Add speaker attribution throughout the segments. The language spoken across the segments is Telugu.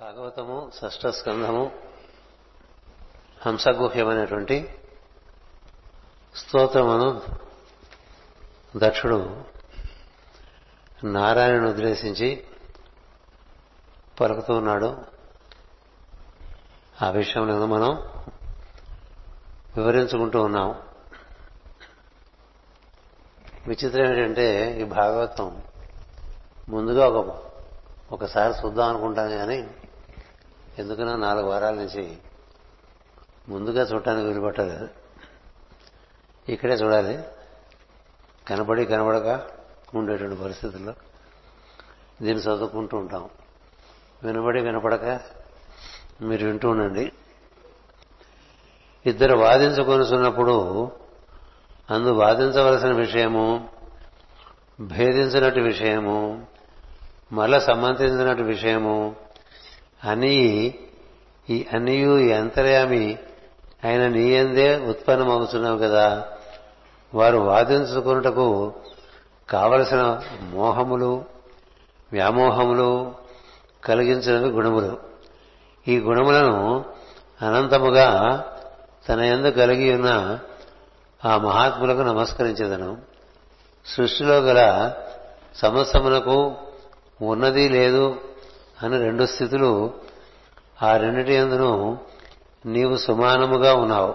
Speaker 1: భాగవతము షష్ట స్కంధము హంసగుహ్యమైనటువంటి స్తోత్రమును దక్షుడు నారాయణను ఉద్దేశించి పలుకుతూ ఉన్నాడు. ఆ విషయంలో మనం వివరించుకుంటూ ఉన్నాం. విచిత్రం ఏంటంటే ఈ భాగవతం ముందుగా ఒక ఒకసారి చూద్దాం అనుకుంటాను కానీ ఎందుకన్నా నాలుగు వారాల నుంచి ముందుగా చూడటానికి వీలుపట్టలేదు ఇక్కడే చూడాలి. కనబడి కనబడక ఉండేటువంటి పరిస్థితుల్లో దీన్ని చదువుకుంటూ ఉంటాం. వినబడి వినపడక మీరు వింటూ ఉండండి. ఇద్దరు వాదించుకొనిస్తున్నప్పుడు అందు వాదించవలసిన విషయము భేదించినట్టు విషయము మళ్ళా సంబంధించినట్టు విషయము అని ఈ అనియు ఈ అంతర్యామి ఆయన నీయందే ఉత్పన్నమవుతున్నావు కదా. వారు వాదించుకున్నటకు కావలసిన మోహములు వ్యామోహములు కలిగించినవి గుణములు. ఈ గుణములను అనంతముగా తన ఎందు కలిగి ఉన్న ఆ మహాత్ములకు నమస్కరించదను. సృష్టిలో గల సమస్తమునకు ఉన్నది లేదు అని రెండు స్థితులు ఆ రెండిటి ఎందును నీవు సుమానముగా ఉన్నావు.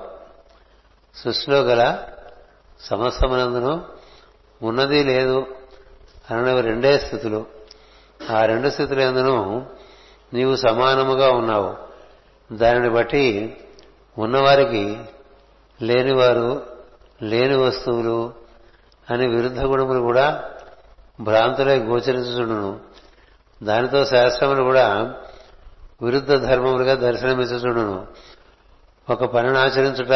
Speaker 1: సృష్టిలో గల సమస్తమునందును ఉన్నది లేదు అనవి రెండే స్థితులు. ఆ రెండు స్థితుల ఎందును నీవు సమానముగా ఉన్నావు. దానిని బట్టి ఉన్నవారికి లేనివారు లేని వస్తువులు అని విరుద్ధ గుణములు కూడా భ్రాంతులై గోచరించుచుండును. దానితో శాస్త్రములు కూడా విరుద్ధ ధర్మములుగా దర్శనమిచ్చుచుండును ఒక పనిని ఆచరించుట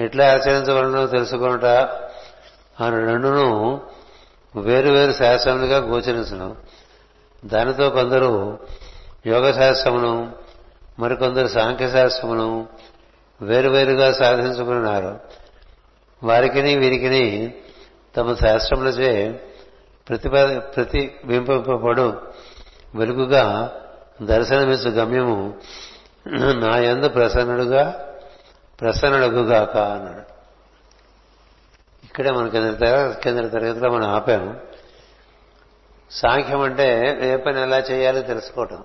Speaker 1: ఎట్లా ఆచరించవలనో తెలుసుకొనుట అని రెండును వేరు వేరు శాస్త్రములుగా గోచరించడం దానితో కొందరు యోగ శాస్త్రమును మరికొందరు సాంఖ్య శాస్త్రమును వేరువేరుగా సాధించుకున్నారు. వారికిని వీరికిని తమ శాస్త్రములచే ప్రతిప ప్రతిబింబింపబడు వెలుగుగా దర్శనమిచ్చు గమ్యము నా ఎందు ప్రసన్నుడుగా ప్రసన్నుడుగుగాక అన్నాడు. ఇక్కడే మన కింద కింద తరగతిలో మనం ఆపాము. సాంఖ్యం అంటే ఏ పని ఎలా చేయాలో తెలుసుకోవటం.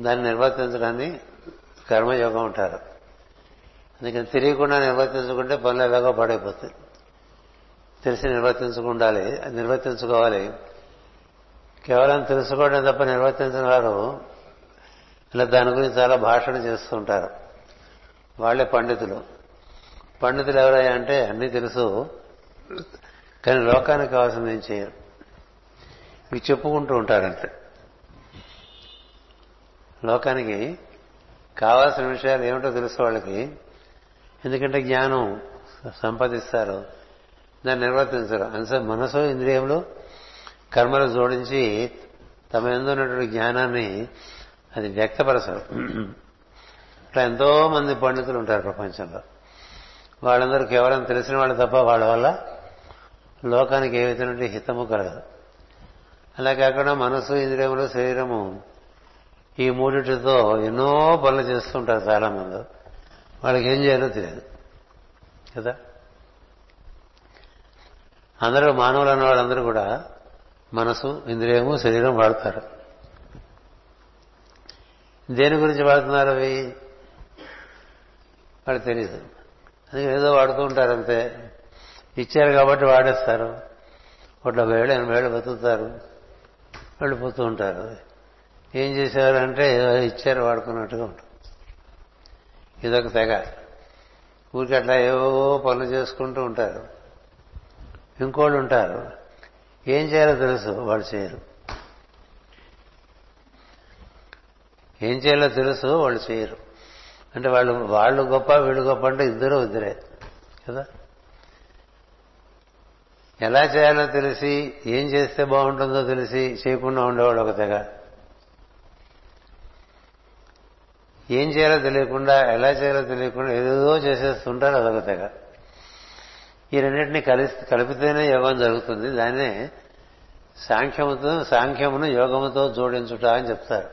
Speaker 1: దాన్ని నిర్వర్తించడాన్ని కర్మయోగం అంటారు. అందుకని తెలియకుండా నిర్వర్తించుకుంటే పనులు ఎలాగో పాడైపోతుంది తెలిసి నిర్వర్తించుకుండాలి నిర్వర్తించుకోవాలి. కేవలం తెలుసుకోవడం తప్ప నిర్వర్తించిన వారు ఇలా దాని గురించి చాలా భాషణ చేస్తూ ఉంటారు వాళ్ళే పండితులు. పండితులు ఎవరయ్యా అంటే అన్నీ తెలుసు కానీ లోకానికి కావాల్సింది ఏం చేయరు ఇవి చెప్పుకుంటూ ఉంటారంటే. లోకానికి కావాల్సిన విషయాలు ఏమిటో తెలుసు వాళ్ళకి. ఎందుకంటే జ్ఞానం సంపాదిస్తారు. దాన్ని నిర్వర్తించరు అందుకే మనసు ఇంద్రియములు కర్మలు జోడించి తమ ఎందున్నటువంటి జ్ఞానాన్ని అది వ్యక్తపరచరు ఇట్లా ఎంతో మంది పండితులు ఉంటారు ప్రపంచంలో. వాళ్ళందరూ కేవలం తెలిసిన వాళ్ళు తప్ప వాళ్ళ వల్ల లోకానికి ఏ హితము కలగదు. అలా కాకుండా మనసు ఇంద్రియములు శరీరము ఈ మూడింటితో ఎన్నో పనులు చేస్తుంటారు చాలా మంది వాళ్ళకి ఏం చేయాలో తెలియదు. కదా? అందరూ మానవులు అన్న వాళ్ళందరూ కూడా మనసు ఇంద్రియము శరీరం వాడతారు. దేని గురించి వాడుతున్నారు అవి? వాళ్ళు తెలియదు అది ఏదో వాడుతూ ఉంటారు అంతే. ఇచ్చారు కాబట్టి వాడేస్తారు. ఒక డెబ్బై ఏళ్ళు ఎనభై ఏళ్ళు బతుకుతారు. వెళ్ళిపోతూ ఉంటారు. ఏం చేశారంటే ఇచ్చారు వాడుకున్నట్టుగా ఉంటుంది ఇదొక తెగ. ఊరికి అట్లా ఏవో పనులు చేసుకుంటూ ఉంటారు. ఇంకోళ్ళు ఉంటారు. ఏం చేయాలో తెలుసు వాళ్ళు చేయరు. ఏం చేయాలో తెలుసు వాళ్ళు చేయరు. అంటే వాళ్ళు వాళ్ళు గొప్ప వీళ్ళు గొప్ప అంటే ఇద్దరు ఇద్దరే కదా? ఎలా చేయాలో తెలిసి ఏం చేస్తే బాగుంటుందో తెలిసి చేయకుండా ఉండేవాడు ఒక తెగ. ఏం చేయాలో తెలియకుండా ఎలా చేయాలో తెలియకుండా ఏదేదో చేసేస్తుంటారు అదొక తెగ. ఈ రెండింటినీ కలిసి కలిపితేనే యోగం జరుగుతుంది. దాన్నే సాంఖ్యముతో సాంఖ్యమును యోగముతో జోడించుట అని చెప్తారు.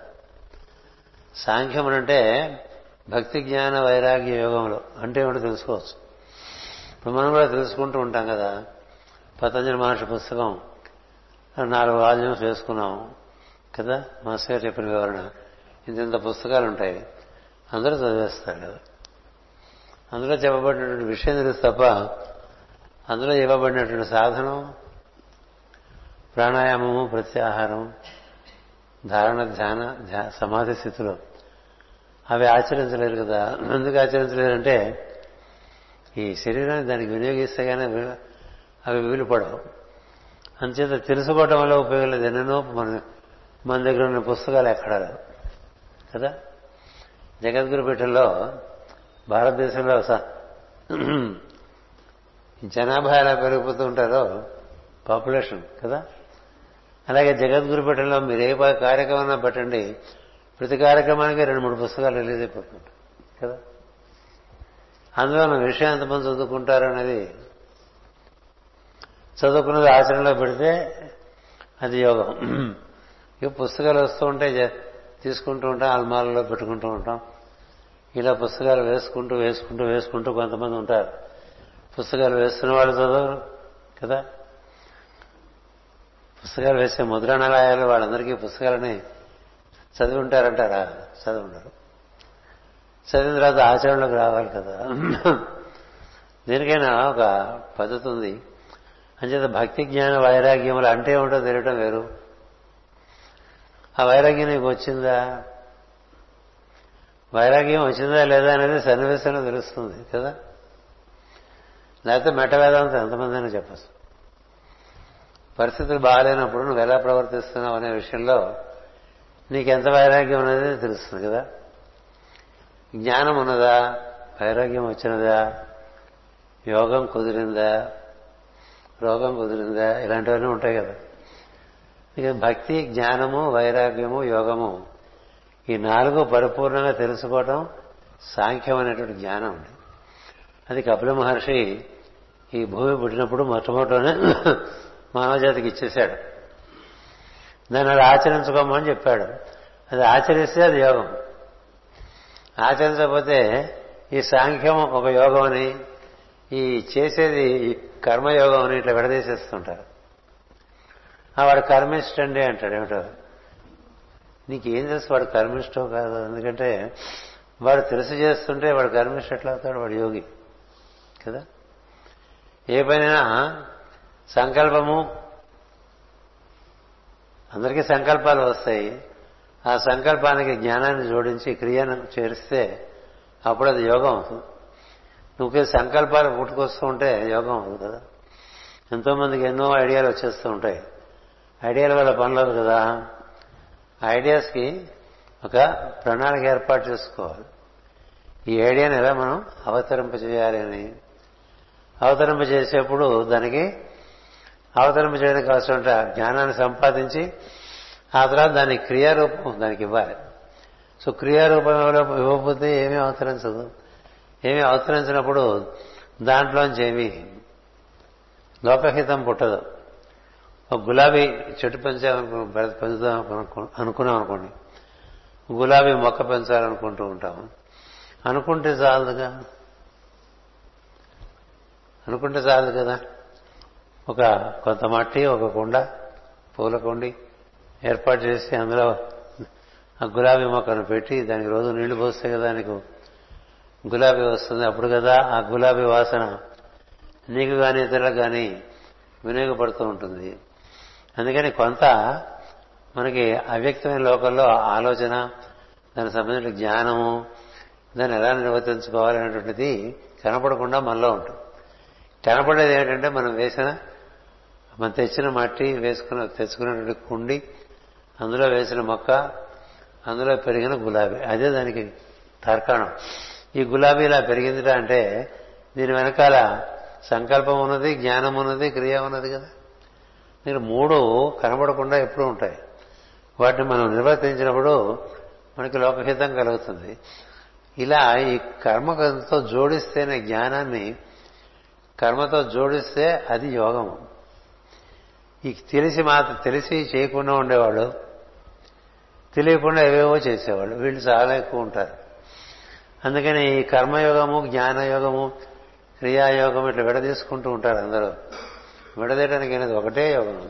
Speaker 1: సాంఖ్యమునంటే భక్తి జ్ఞాన వైరాగ్య యోగములు అంటే ఏమిటో తెలుసుకోవచ్చు. ఇప్పుడు మనం కూడా తెలుసుకుంటూ ఉంటాం కదా. పతంజలి మహర్షి పుస్తకం నాలుగు వాల్యూమ్స్ వేసుకున్నాం కదా. మాస్టర్ గారు చెప్పిన వివరణ. ఇంత ఇంత పుస్తకాలు ఉంటాయి అందరూ చదివేస్తారు కదా. అందులో చెప్పబడినటువంటి విషయం తెలుసు తప్ప అందులో ఇవ్వబడినటువంటి సాధనం ప్రాణాయామము ప్రత్యాహారం ధారణ ధ్యాన సమాధి స్థితిలో. అవి ఆచరించలేరు కదా. ఎందుకు ఆచరించలేరంటే ఈ శరీరాన్ని దానికి వినియోగిస్తే కానీ అవి వీలు పడవు అంచేత తెలుసుకోవటం వల్ల ఉపయోగం లేదు. ఎన్నెన్నో మన మన దగ్గర ఉన్న పుస్తకాలు ఎక్కడ కదా? జగద్గురు పీఠంలో భారతదేశంలో జనాభా ఎలా పెరిగిపోతూ ఉంటారో? పాపులేషన్ కదా? అలాగే జగద్గురు పీఠంలో మీరు ఏ కార్యక్రమం పెట్టండి. ప్రతి కార్యక్రమానికి రెండు మూడు పుస్తకాలు రిలీజ్ అయిపోతుంటాయి కదా? అందులో మన విషయం ఎంతమంది చదువుకుంటారు అనేది చదువుకున్నది ఆచరణలో పెడితే అది యోగం. ఇక పుస్తకాలు వస్తూ ఉంటే తీసుకుంటూ ఉంటాం అల్మాలలో పెట్టుకుంటూ ఉంటాం. ఇలా పుస్తకాలు వేసుకుంటూ వేసుకుంటూ వేసుకుంటూ కొంతమంది ఉంటారు. పుస్తకాలు వేస్తున్న వాళ్ళు చదవరు కదా? పుస్తకాలు వేసే ముద్రణాలయాలు వాళ్ళందరికీ పుస్తకాలని చదివి ఉంటారంటారా చదివి ఉండరు చదివిన తర్వాత ఆచరణలోకి రావాలి కదా. దీనికైనా ఒక పద్ధతి ఉంది. అంచేత భక్తి జ్ఞాన వైరాగ్యములు అంటే ఏమిటో తెలియటం వేరు. ఆ వైరాగ్యం నీకు వచ్చిందా? వైరాగ్యం వచ్చిందా లేదా అనేది సన్నివేశంలో తెలుస్తుంది కదా? లేకపోతే మెట్ట వేదాంతం ఎంతమంది అయినా చెప్పచ్చు. పరిస్థితులు బాగాలేనప్పుడు నువ్వు ఎలా ప్రవర్తిస్తున్నావు అనే విషయంలో నీకెంత వైరాగ్యం అనేది తెలుస్తుంది కదా? జ్ఞానం ఉన్నదా? వైరాగ్యం వచ్చినదా? యోగం కుదిరిందా? రోగం కుదిరిందా? ఇలాంటివన్నీ ఉంటాయి కదా. ఇక భక్తి జ్ఞానము వైరాగ్యము యోగము ఈ నాలుగు పరిపూర్ణంగా తెలుసుకోవటం సాంఖ్యం అనేటువంటి జ్ఞానం ఉంది అది కపిల మహర్షి ఈ భూమి పుట్టినప్పుడు మొట్టమొదటనే మానవజాతికి ఇచ్చేశాడు. దాన్ని అది ఆచరించుకోమని చెప్పాడు. అది ఆచరిస్తే అది యోగం. ఆచరించకపోతే ఈ సాంఖ్యం ఒక యోగం అని ఈ చేసేది కర్మయోగం అని ఇట్లా విడదీసేస్తుంటారు. ఆ వాడు కర్మిష్ట అండి అంటాడు ఏమిటో? నీకేం తెలుసు వాడు కర్మిష్టో కాదు? ఎందుకంటే వాడు తెలుసు చేస్తుంటే వాడు కర్మిష్ట ఎట్లా అవుతాడు వాడు యోగి. కదా? ఏ పనైనా సంకల్పము. అందరికీ సంకల్పాలు వస్తాయి. ఆ సంకల్పానికి జ్ఞానాన్ని జోడించి క్రియను చేరిస్తే అప్పుడు అది యోగం అవుతుంది. నువ్వు సంకల్పాలు పుట్టుకొస్తూ ఉంటే యోగం అవుతుంది కదా? ఎంతోమందికి ఎన్నో ఐడియాలు వచ్చేస్తూ ఉంటాయి. ఐడియాల వల్ల పనులేదు కదా? ఐడియాస్కి ఒక ప్రణాళిక ఏర్పాటు చేసుకోవాలి. ఈ ఐడియాని ఎలా మనం అవతరింపజేయాలి అని అవతరింపజేసేప్పుడు దానికి అవతరింపజేయడానికి కావాల్సిన జ్ఞానాన్ని సంపాదించి ఆ తర్వాత దాని క్రియారూపం దానికి ఇవ్వాలి. సో క్రియారూపం ఇవ్వకపోతే ఏమీ అవతరించదు. ఏమీ అవతరించినప్పుడు దాంట్లోంచి ఏమీ లోకహితం పుట్టదు. ఒక గులాబీ చెట్టు పెంచాలనుకు పెంచుదాం అనుకున్నాం అనుకోండి. గులాబీ మొక్క పెంచాలనుకుంటూ ఉంటాం అనుకుంటే చాలుగా. అనుకుంటే చాలదు కదా. ఒక కొంత మట్టి ఒక కుండ పూల కుండి ఏర్పాటు చేసి అందులో ఆ గులాబీ మొక్కను పెట్టి దానికి రోజు నీళ్ళు పోస్తే కదా నీకు గులాబీ వస్తుంది. అప్పుడు కదా ఆ గులాబీ వాసన నీకు కానీ ఇతరులకు కానీ వినియోగపడుతూ ఉంటుంది. అందుకని కొంత మనకి అవ్యక్తమైన లోకంలో ఆలోచన దానికి సంబంధించిన జ్ఞానము దాన్ని ఎలా నిర్వర్తించుకోవాలనేటువంటిది కనపడకుండా మనలో ఉంటుంది. కనపడేది ఏంటంటే మనం వేసిన మనం తెచ్చిన మట్టి వేసుకున్న తెచ్చుకున్నటువంటి కుండి అందులో వేసిన మొక్క అందులో పెరిగిన గులాబీ. అదే దానికి తర్కాణం. ఈ గులాబీ ఇలా పెరిగిందిరా అంటే దీని వెనకాల సంకల్పం ఉన్నది జ్ఞానం ఉన్నది క్రియ ఉన్నది కదా. మీరు మూడు కనబడకుండా ఎప్పుడూ ఉంటాయి. వాటిని మనం నిర్వర్తించినప్పుడు మనకి లోకహితం కలుగుతుంది. ఇలా ఈ కర్మతో జోడిస్తేనే జ్ఞానాన్ని కర్మతో జోడిస్తే అది యోగము ఈ తెలిసి మాత్రం తెలిసి చేయకుండా ఉండేవాళ్ళు తెలియకుండా ఏవేవో చేసేవాళ్ళు. వీళ్ళు చాలా ఎక్కువ ఉంటారు. అందుకని ఈ కర్మయోగము జ్ఞానయోగము క్రియాయోగం ఇట్లా విడదీసుకుంటూ ఉంటారు అందరూ. విడదీయడానికి అనేది ఒకటే యోగం.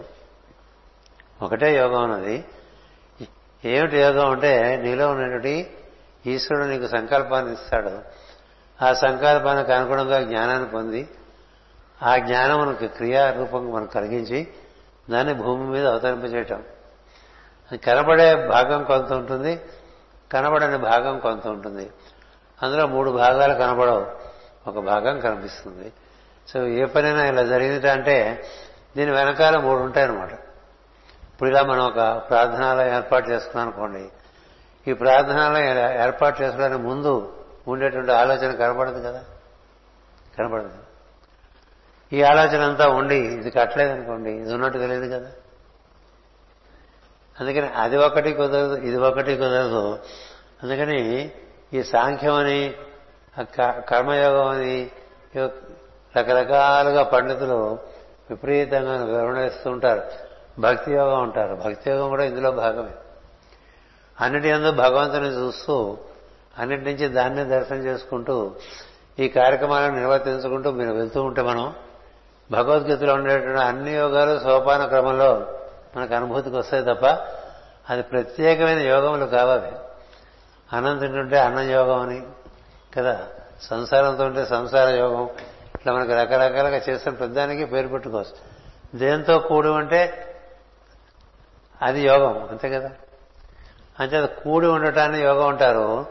Speaker 1: ఒకటే యోగం అన్నది. ఏమిటి యోగం అంటే నీలో ఉన్నటువంటి ఈశ్వరుడు నీకు సంకల్పాన్ని ఇస్తాడు. ఆ సంకల్పానికి అనుగుణంగా జ్ఞానాన్ని పొంది ఆ జ్ఞానం మనకు క్రియారూపంగా మనం కలిగించి దాన్ని భూమి మీద అవతరింపజేయటం. కనబడే భాగం కొంత ఉంటుంది కనబడని భాగం కొంత ఉంటుంది. అందులో మూడు భాగాలు కనబడవు ఒక భాగం కనిపిస్తుంది. సో ఏ పనైనా ఇలా జరిగింది అంటే దీని వెనకాల మూడు ఉంటాయన్నమాట. ఇప్పుడు ఇలా మనం ఒక ప్రార్థనాలయం ఏర్పాటు చేసుకున్నాం అనుకోండి. ఈ ప్రార్థనాలయం ఏర్పాటు చేసుకోవడానికి ముందు ఉండేటువంటి ఆలోచన కనబడదు కదా? కనబడదు. ఈ ఆలోచన అంతా ఉండి ఇది కట్టలేదనుకోండి ఇది ఉన్నట్టు తెలియదు కదా. అందుకని అది ఒకటి కుదరదు ఇది ఒకటి కుదరదు. అందుకని ఈ సాంఖ్యం అని కర్మయోగం అని రకరకాలుగా పండితులు విపరీతంగా వివరణిస్తూ ఉంటారు భక్తి యోగం ఉంటారు భక్తి యోగం కూడా ఇందులో భాగమే. అన్నిటి అందరూ భగవంతుని చూస్తూ అన్నిటి నుంచి దాన్ని దర్శనం చేసుకుంటూ ఈ కార్యక్రమాలను నిర్వర్తించుకుంటూ మీరు వెళ్తూ ఉంటే మనం భగవద్గీతలో ఉండేటువంటి అన్ని యోగాలు సోపాన క్రమంలో మనకు అనుభూతికి వస్తాయి తప్ప అది ప్రత్యేకమైన యోగములు కావాలి అన్నం తింటుంటే అన్నం యోగం అని కదా? సంసారంతో ఉంటే సంసార యోగం. ఇట్లా మనకి రకరకాలుగా చేసిన ప్రతిదానికి పేరు పెట్టుకోవచ్చు. దేంతో కూడి ఉంటే అది యోగం అంతే కదా? అంతే కూడి ఉండటాన్ని యోగం అంటారు.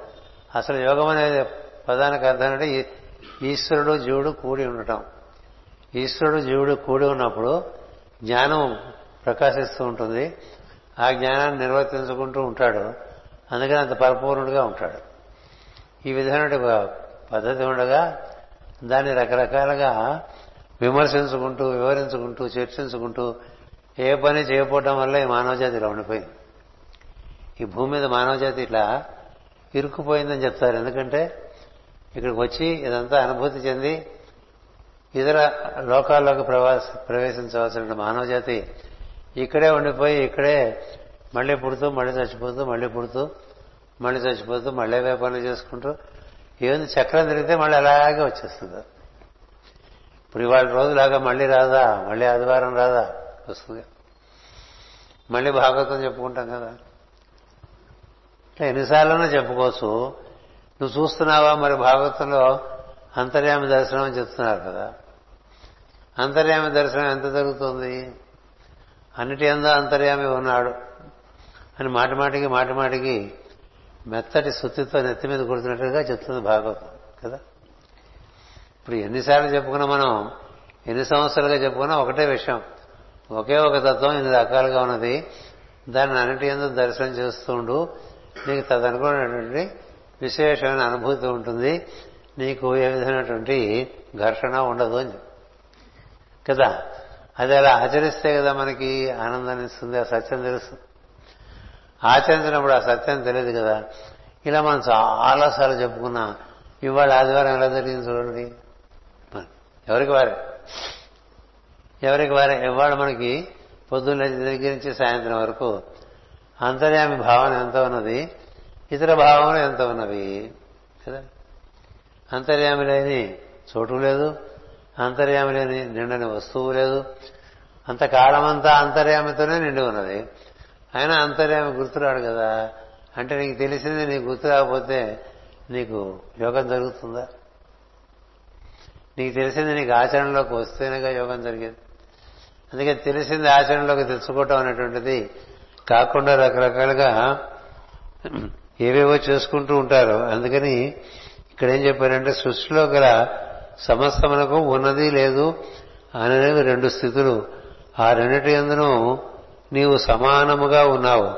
Speaker 1: అసలు యోగం అనేది పదానికి అర్థం అంటే ఈశ్వరుడు జీవుడు కూడి ఉండటం. ఈశ్వరుడు జీవుడు కూడి ఉన్నప్పుడు జ్ఞానం ప్రకాశిస్తూ ఉంటుంది. ఆ జ్ఞానాన్ని నిర్వర్తించుకుంటూ ఉంటాడు. అందుకని అంత పరిపూర్ణుడిగా ఉంటాడు. ఈ విధమైన పద్ధతి ఉండగా దాన్ని రకరకాలుగా విమర్శించుకుంటూ వివరించుకుంటూ చర్చించుకుంటూ ఏ పని చేయకపోవడం వల్ల ఈ మానవజాతి ఇలా ఉండిపోయింది. ఈ భూమి మీద మానవజాతి ఇట్లా ఇరుక్కుపోయిందని చెప్తారు. ఎందుకంటే ఇక్కడికి వచ్చి ఇదంతా అనుభూతి చెంది ఇతర లోకాల్లోకి ప్రవేశించవలసిన ప్రవేశించవలసిన మానవజాతి ఇక్కడే ఉండిపోయి ఇక్కడే మళ్ళీ పుడుతూ మళ్ళీ చచ్చిపోతూ మళ్ళీ పుడుతూ మళ్ళీ చచ్చిపోతూ మళ్ళీ వ్యాపారం పనులు చేసుకుంటూ ఏంది చక్రం తిరిగితే మళ్ళీ అలాగే వచ్చేస్తుంది. ఇప్పుడు ఇవాళ రోజులాగా మళ్ళీ రాదా? మళ్ళీ ఆదివారం రాదా? వస్తుంది. మళ్ళీ భాగవతం చెప్పుకుంటాం కదా. ఇట్లా ఎన్నిసార్లైనా చెప్పుకోవచ్చు. నువ్వు చూస్తున్నావా మరి భాగవతంలో అంతర్యామి దర్శనం అని చెప్తున్నారు కదా. అంతర్యామి దర్శనం ఎంత జరుగుతుంది? అన్నిటి ఎందో అంతర్యామి ఉన్నాడు అని మాటి మాటికి మాటి మాటికి మెత్తటి సుత్తితో నెత్తి మీద కొడుతున్నట్టుగా చెప్తుంది భాగవతం కదా? ఇప్పుడు ఎన్నిసార్లు చెప్పుకున్నా మనం ఎన్ని సంవత్సరాలుగా చెప్పుకున్నా ఒకటే విషయం. ఒకే ఒక తత్వం ఇన్ని రకాలుగా ఉన్నది. దాన్ని అన్నిటి ఎందుకు దర్శనం చేస్తుండు. నీకు తదనుకున్నటువంటి విశేషమైన అనుభూతి ఉంటుంది. నీకు ఏ విధమైనటువంటి ఘర్షణ ఉండదు అని కదా? అది అలా ఆచరిస్తే కదా మనకి ఆనందాన్ని ఇస్తుంది ఆ సత్యం తెలుస్తుంది. ఆచరించినప్పుడు ఆ సత్యం తెలియదు కదా. ఇలా మనం చాలాసార్లు చెప్పుకున్నా ఇవాళ ఆదివారం ఎలా జరిగింది చూడండి. ఎవరికి వారే? ఎవరికి వారే? ఇవాళ మనకి పొద్దున్న దగ్గర నుంచి సాయంత్రం వరకు అంతర్యామి భావన ఎంత ఉన్నది? ఇతర భావన ఎంత ఉన్నవి? కదా? అంతర్యామి లేని చోటు లేదు అంతర్యామి లేని నిండని వస్తువు లేదు. అంత కాలమంతా అంతర్యామితోనే నిండి ఉన్నది. ఆయన అంతర్యామి గుర్తురాడు కదా. అంటే నీకు తెలిసింది నీకు గుర్తు రాకపోతే నీకు యోగం జరుగుతుందా? నీకు తెలిసింది నీకు ఆచరణలోకి వస్తేనేగా యోగం జరిగేది. అందుకే తెలిసింది ఆచరణలోకి తెచ్చుకోవటం అనేటువంటిది కాకుండా రకరకాలుగా ఏవేవో చేసుకుంటూ ఉంటారు. అందుకని ఇక్కడ ఏం చెప్పారంటే సృష్టిలో గల సమస్తమునకు ఉన్నది లేదు అనేవి రెండు స్థితులు. ఆ రెండిటి ఎందును నీవు సమానముగా ఉన్నావు.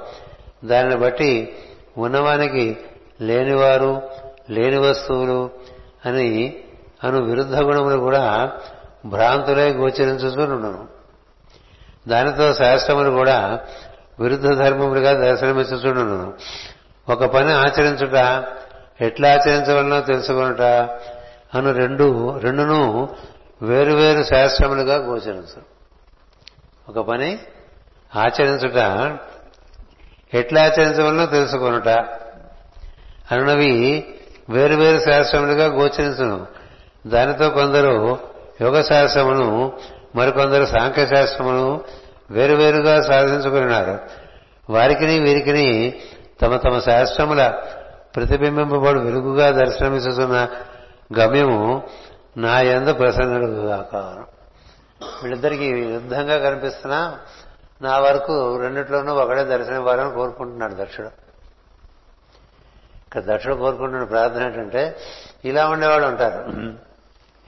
Speaker 1: దానిని బట్టి ఉన్నవానికి లేనివారు లేని వస్తువులు అని అను విరుద్ధ గుణములు కూడా భ్రాంతులే గోచరించుతుండను దానితో శాస్త్రములు కూడా విరుద్ధ ధర్మములుగా దర్శనమిచ్చుచుండును ఒక పని ఆచరించుట ఎట్లా ఆచరించవలనో తెలుసుకునుట అను రెండు రెండును వేరువేరు శాస్త్రములుగా గోచరించు. ఒక పని ఆచరించుట ఎట్లా ఆచరించవలనో తెలుసుకొనుట అనునవి వేరు వేరు శాస్త్రములుగా గోచరించును. దానితో కొందరు యోగ శాస్త్రమును మరికొందరు సాంఖ్య శాస్త్రమును వేరువేరుగా సాధించుకున్నారు. వారికిని వీరికిని తమ తమ శాస్త్రముల ప్రతిబింబింపబడు వెలుగుగా దర్శనమిస్తున్న గమ్యము నా ఎందు ప్రసన్నుడుగాక. వీళ్ళిద్దరికీ యుద్ధంగా కనిపిస్తున్నా నా వరకు రెండిట్లోనూ ఒకడే దర్శనం ఇవ్వాలని కోరుకుంటున్నాడు దక్షుడు. ఇక్కడ దక్షుడు కోరుకుంటున్న ప్రార్థన ఏంటంటే ఇలా ఉండేవాడు ఉంటారు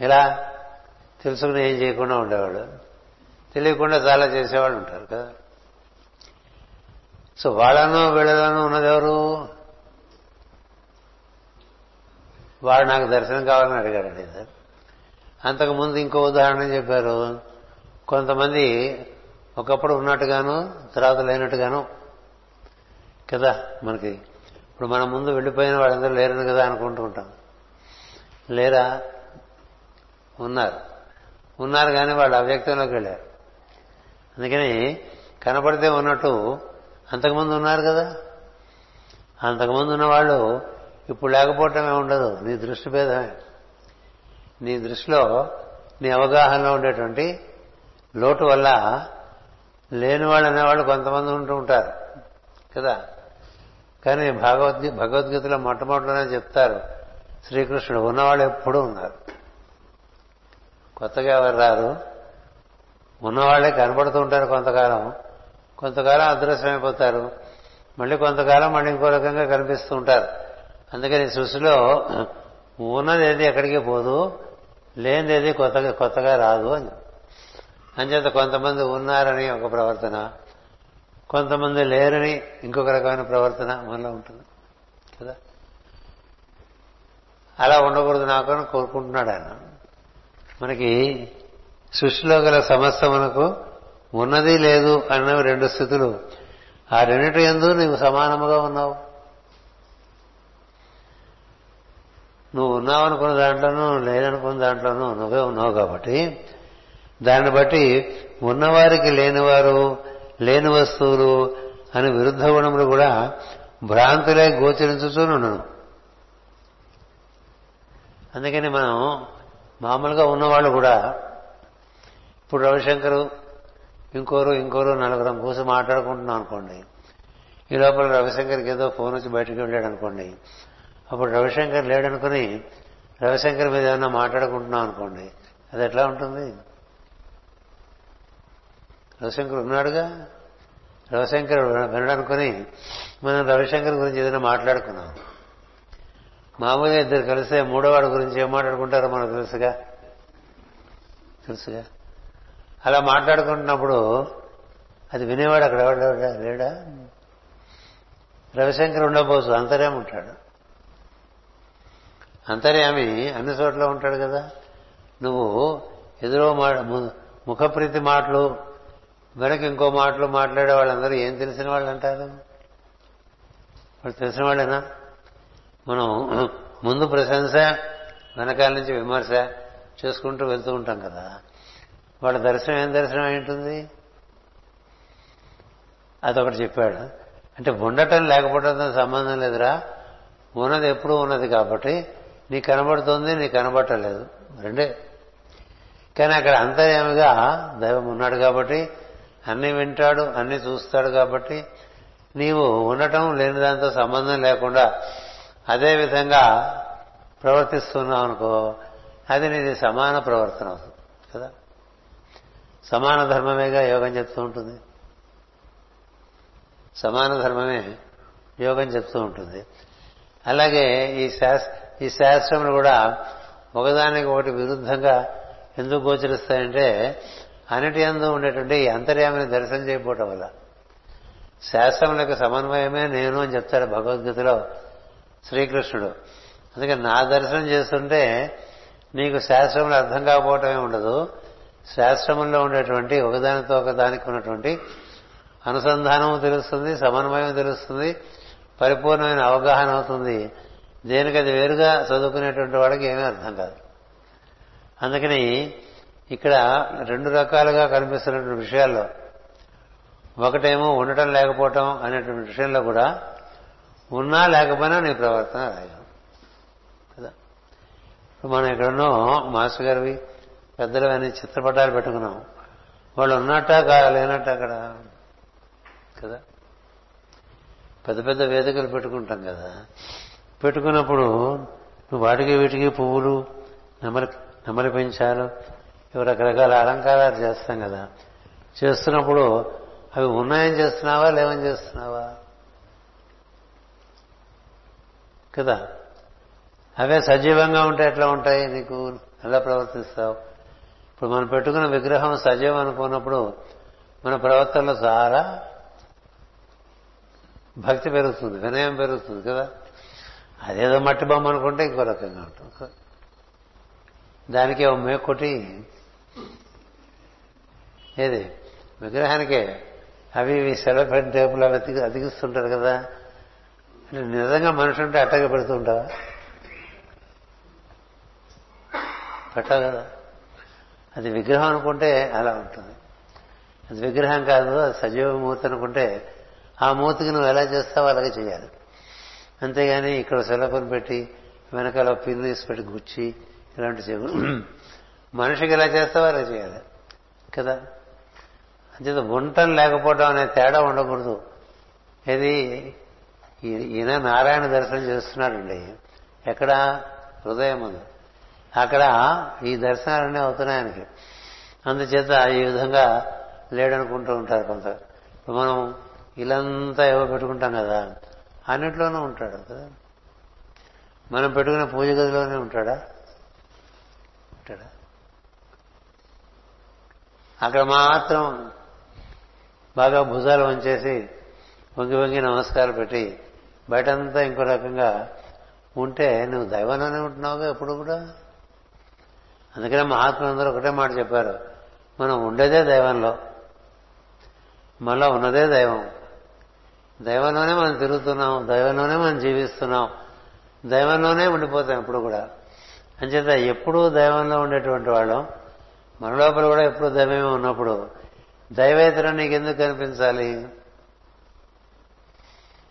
Speaker 1: ఇలా తెలుసుకుని ఏం చేయకుండా ఉండేవాడు. తెలియకుండా చాలా చేసేవాళ్ళు ఉంటారు కదా. సో వాళ్ళను వీళ్ళలోనూ ఉన్నదెవరు ఎవరు వాడు నాకు దర్శనం కావాలని అడిగాడండి అంతకుముందు ఇంకో ఉదాహరణ చెప్పారు. కొంతమంది ఒకప్పుడు ఉన్నట్టుగాను తర్వాత లేనట్టుగాను కదా మనకి. ఇప్పుడు మన ముందు వెళ్ళిపోయిన వాళ్ళందరూ లేరని కదా అనుకుంటూ ఉంటాం. లేరా? ఉన్నారు. ఉన్నారు కానీ వాళ్ళు అవ్యక్తంలోకి వెళ్ళారు. అందుకని కనపడితే ఉన్నట్టు అంతకుముందు ఉన్నారు కదా. అంతకుముందు ఉన్న వాళ్ళు ఇప్పుడు లేకపోవటమే ఉండదు నీ దృష్టి భేదమే. నీ దృష్టిలో నీ అవగాహనలో ఉండేటువంటి లోటు వల్ల లేని వాళ్ళు అనేవాళ్ళు కొంతమంది ఉంటూ ఉంటారు. కదా? కానీ భగవద్గీ భగవద్గీతలో మొట్టమొదటిలోనే చెప్తారు శ్రీకృష్ణుడు. ఉన్నవాళ్ళు ఎప్పుడూ ఉన్నారు. కొత్తగా ఎవరు రారు? ఉన్నవాళ్ళే కనపడుతూ ఉంటారు కొంతకాలం. కొంతకాలం అదృశ్యమైపోతారు. మళ్ళీ కొంతకాలం మళ్ళీ ఇంకో రకంగా కనిపిస్తూ ఉంటారు. అందుకని సృష్టిలో ఉన్నది ఏది ఎక్కడికి పోదు లేనిదేది కొత్తగా కొత్తగా రాదు అని. అంచేత కొంతమంది ఉన్నారని ఒక ప్రవర్తన కొంతమంది లేరని ఇంకొక రకమైన ప్రవర్తన మనలో ఉంటుంది. కదా? అలా ఉండకూడదు నాకు అని కోరుకుంటున్నాడు ఆయన. మనకి సృష్టిలో గల సమస్య మనకు ఉన్నది లేదు అన్నవి రెండు స్థితులు. ఆ రెండింటి ఎందు నీవు సమానముగా ఉన్నావు. నువ్వు ఉన్నావు అనుకున్న దాంట్లోనూ లేదనుకున్న దాంట్లోనూ నువ్వే ఉన్నావు కాబట్టి దాన్ని బట్టి ఉన్నవారికి లేనివారు లేని వస్తువులు అని విరుద్ధ గుణములు కూడా భ్రాంతులే గోచరించుతూనున్నాను అందుకని మనం మామూలుగా ఉన్నవాళ్ళు కూడా ఇప్పుడు రవిశంకరు ఇంకోరు ఇంకోరు నలుగురం కూర్చొని మాట్లాడుకుంటున్నాం అనుకోండి ఈ లోపల రవిశంకర్కి ఏదో ఫోన్ వచ్చి బయటకు వెళ్ళాడు అనుకోండి అప్పుడు రవిశంకర్ లేడనుకుని రవిశంకర్ మీద ఏమైనా మాట్లాడుకుంటున్నాం అనుకోండి అది ఎట్లా ఉంటుంది? రవిశంకర్ ఉన్నాడుగా? రవిశంకర్ వినడనుకుని మనం రవిశంకర్ గురించి ఏదైనా మాట్లాడుకున్నాం. మామూలుగా ఇద్దరు కలిస్తే మూడోవాడి గురించి ఏం మాట్లాడుకుంటారో మనకు తెలుసుగా? తెలుసుగా? అలా మాట్లాడుకుంటున్నప్పుడు అది వినేవాడు అక్కడ ఎవడా లేడా? రవిశంకర్ ఉండబోసు అంతర్యామి ఉంటాడు. అంతర్యామి అన్ని చోట్ల ఉంటాడు కదా. నువ్వు ఎదురో ముఖప్రీతి మాటలు వెనక ఇంకో మాటలు మాట్లాడే వాళ్ళందరూ ఏం తెలిసిన వాళ్ళు అంటారు వాళ్ళు తెలిసిన వాళ్ళేనా? మనం ముందు ప్రశంస వెనకాల నుంచి విమర్శ చేసుకుంటూ వెళ్తూ ఉంటాం కదా. వాళ్ళ దర్శనం ఏం దర్శనం ఏంటుంది అదొకటి చెప్పాడు. అంటే ఉండటం లేకపోవడంతో సంబంధం లేదురా. ఉన్నది ఎప్పుడూ ఉన్నది కాబట్టి నీకు కనబడుతుంది నీకు కనబట్టలేదు. రెండే. కానీ అక్కడ అంతర్యామిగా దైవం ఉన్నాడు కాబట్టి అన్ని వింటాడు అన్ని చూస్తాడు కాబట్టి నీవు ఉండటం లేని దాంతో సంబంధం లేకుండా అదే విధంగా ప్రవర్తిస్తున్నావు అనుకో అది నీది సమాన ప్రవర్తన అవుతుంది కదా? సమాన ధర్మమేగా యోగం చెప్తూ ఉంటుంది. సమాన ధర్మమే యోగం చెప్తూ ఉంటుంది. అలాగే ఈ శాస్త్ర ఈ శాస్త్రములు కూడా ఒకదానికి ఒకటి విరుద్ధంగా ఎందుకు గోచరిస్తాయంటే అన్నిటి ఎందు ఉండేటువంటి అంతర్యామిని దర్శనం చేయకపోవటం వల్ల. శాస్త్రములకు సమన్వయమే నేను అని చెప్తాడు భగవద్గీతలో శ్రీకృష్ణుడు. అందుకే నా దర్శనం చేస్తుంటే నీకు శాస్త్రములు అర్థం కాకపోవటమే ఉండదు. శాస్త్రముల్లో ఉండేటువంటి ఒకదానితో ఒకదానికి ఉన్నటువంటి అనుసంధానము తెలుస్తుంది సమన్వయం తెలుస్తుంది పరిపూర్ణమైన అవగాహన అవుతుంది. దేనికి అది వేరుగా చదువుకునేటువంటి వాడికి ఏమీ అర్థం కాదు. అందుకని ఇక్కడ రెండు రకాలుగా కనిపిస్తున్నటువంటి విషయాల్లో ఒకటేమో ఉండటం లేకపోవటం అనేటువంటి విషయంలో కూడా ఉన్నా లేకపోయినా నీ ప్రవర్తన అలాగే కదా? మనం ఎక్కడనో మాస్టర్ గారివి పెద్దలు అని చిత్రపటాలు పెట్టుకున్నాం. వాళ్ళు ఉన్నట్ట లేనట్ట అక్కడ కదా? పెద్ద పెద్ద వేదికలు పెట్టుకుంటాం కదా. పెట్టుకున్నప్పుడు నువ్వు వాటికి వీటికి పువ్వులు నెమలి నెమలి పెంచాలు ఇవి రకరకాల అలంకారాలు చేస్తాం కదా. చేస్తున్నప్పుడు అవి ఉన్నాయని చేస్తున్నావా లేవని చేస్తున్నావా? కదా? అవే సజీవంగా ఉంటే ఎట్లా ఉంటాయి నీకు? ఎలా ప్రవర్తిస్తావు? ఇప్పుడు మనం పెట్టుకున్న విగ్రహం సజీవం అనుకున్నప్పుడు మన ప్రవర్తనలో చాలా భక్తి పెరుగుతుంది వినయం పెరుగుతుంది కదా? అదేదో మట్టి బొమ్మ అనుకుంటే ఇంకో రకంగా ఉంటుంది. దానికి ఓ మేకొటి. ఏది? విగ్రహానికే. అవి ఇవి సెలబ్రేట్ టేపులు అవి అతికి అతికిస్తుంటారు కదా. అంటే నిజంగా మనిషి ఉంటే అట్టగా పెడుతూ పెట్టావు కదా. అది విగ్రహం అనుకుంటే అలా ఉంటుంది. అది విగ్రహం కాదు అది సజీవ మూర్తి అనుకుంటే ఆ మూర్తికి నువ్వు ఎలా చేస్తావో అలాగే చేయాలి. అంతేగాని ఇక్కడ సెలకొని పెట్టి వెనకాల పిన్ను తీసి పెట్టి గుచ్చి ఇలాంటి చెవు మనిషికి ఎలా చేస్తావో? అలా చేయాలి. కదా? అంచేత ఉండటం లేకపోవడం అనే తేడా ఉండకూడదు. ఇది ఈయన నారాయణ దర్శనం చేస్తున్నాడండి. ఎక్కడ? హృదయం ఉంది. అక్కడ ఈ దర్శనాలన్నీ అవుతున్నాయి ఆయనకి. అందుచేత ఈ విధంగా లేడనుకుంటూ ఉంటారు కొంత మనం ఇలంతా ఏవో పెట్టుకుంటాం కదా? అన్నిట్లోనూ ఉంటాడు కదా. మనం పెట్టుకునే పూజ గదిలోనే ఉంటాడా? ఉంటాడా? అక్కడ మాత్రం బాగా భుజాలు వంచేసి వంగి వంగి నమస్కారం పెట్టి బయటంతా ఇంకో రకంగా ఉంటే నువ్వు దైవంలోనే ఉంటున్నావుగా ఎప్పుడు కూడా? అందుకనే మహాత్ములందరూ ఒకటే మాట చెప్పారు. మనం ఉండేదే దైవంలో. మనలో ఉన్నదే దైవం. దైవంలోనే మనం తిరుగుతున్నాం దైవంలోనే మనం జీవిస్తున్నాం దైవంలోనే ఉండిపోతాం ఎప్పుడు కూడా. అంచేత ఎప్పుడూ దైవంలో ఉండేటువంటి వాళ్ళం మన లోపల కూడా ఎప్పుడు దైవమే ఉన్నప్పుడు. దైవేతరం నీకు ఎందుకు కనిపించాలి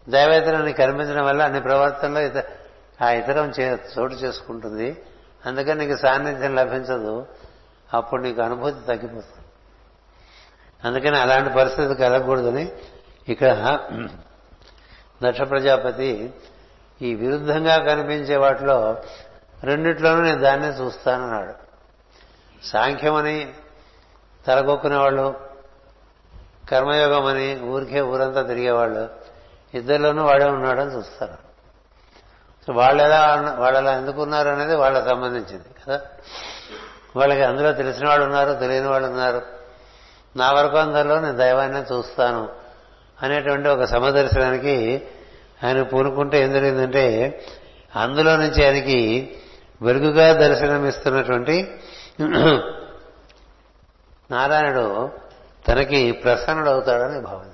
Speaker 1: దైవేతరాన్ని కనిపించడం వల్ల అన్ని ప్రవర్తనలో ఇత ఆ ఇతరం చోటు చేసుకుంటుంది. అందుకని నీకు సాన్నిధ్యం లభించదు. అప్పుడు నీకు అనుభూతి తగ్గిపోతుంది. అందుకని అలాంటి పరిస్థితి కలగకూడదని ఇక్కడ దక్ష ప్రజాపతి ఈ విరుద్ధంగా కనిపించే వాటిలో రెండిట్లోనూ నేను దాన్నే చూస్తానన్నాడు. సాంఖ్యమని తలగొక్కునేవాళ్ళు కర్మయోగం అని ఊరికే ఊరంతా తిరిగేవాళ్ళు ఇద్దరిలోనూ వాడే ఉన్నాడని చూస్తారు. వాళ్ళు ఎలా వాళ్ళు ఎలా ఎందుకున్నారు అనేది వాళ్ళకి సంబంధించింది కదా? వాళ్ళకి అందులో తెలిసిన వాళ్ళు ఉన్నారు తెలియని వాళ్ళు ఉన్నారు. నా వరకు అందరిలో నేను దైవాన్ని చూస్తాను. అనేటువంటి ఒక సమదర్శనానికి ఆయన పూనుకుంటే ఏం జరిగిందంటే అందులో నుంచి ఆయనకి వెలుగుగా దర్శనమిస్తున్నటువంటి నారాయణుడు తనకి ప్రసన్నుడవుతాడని భావన.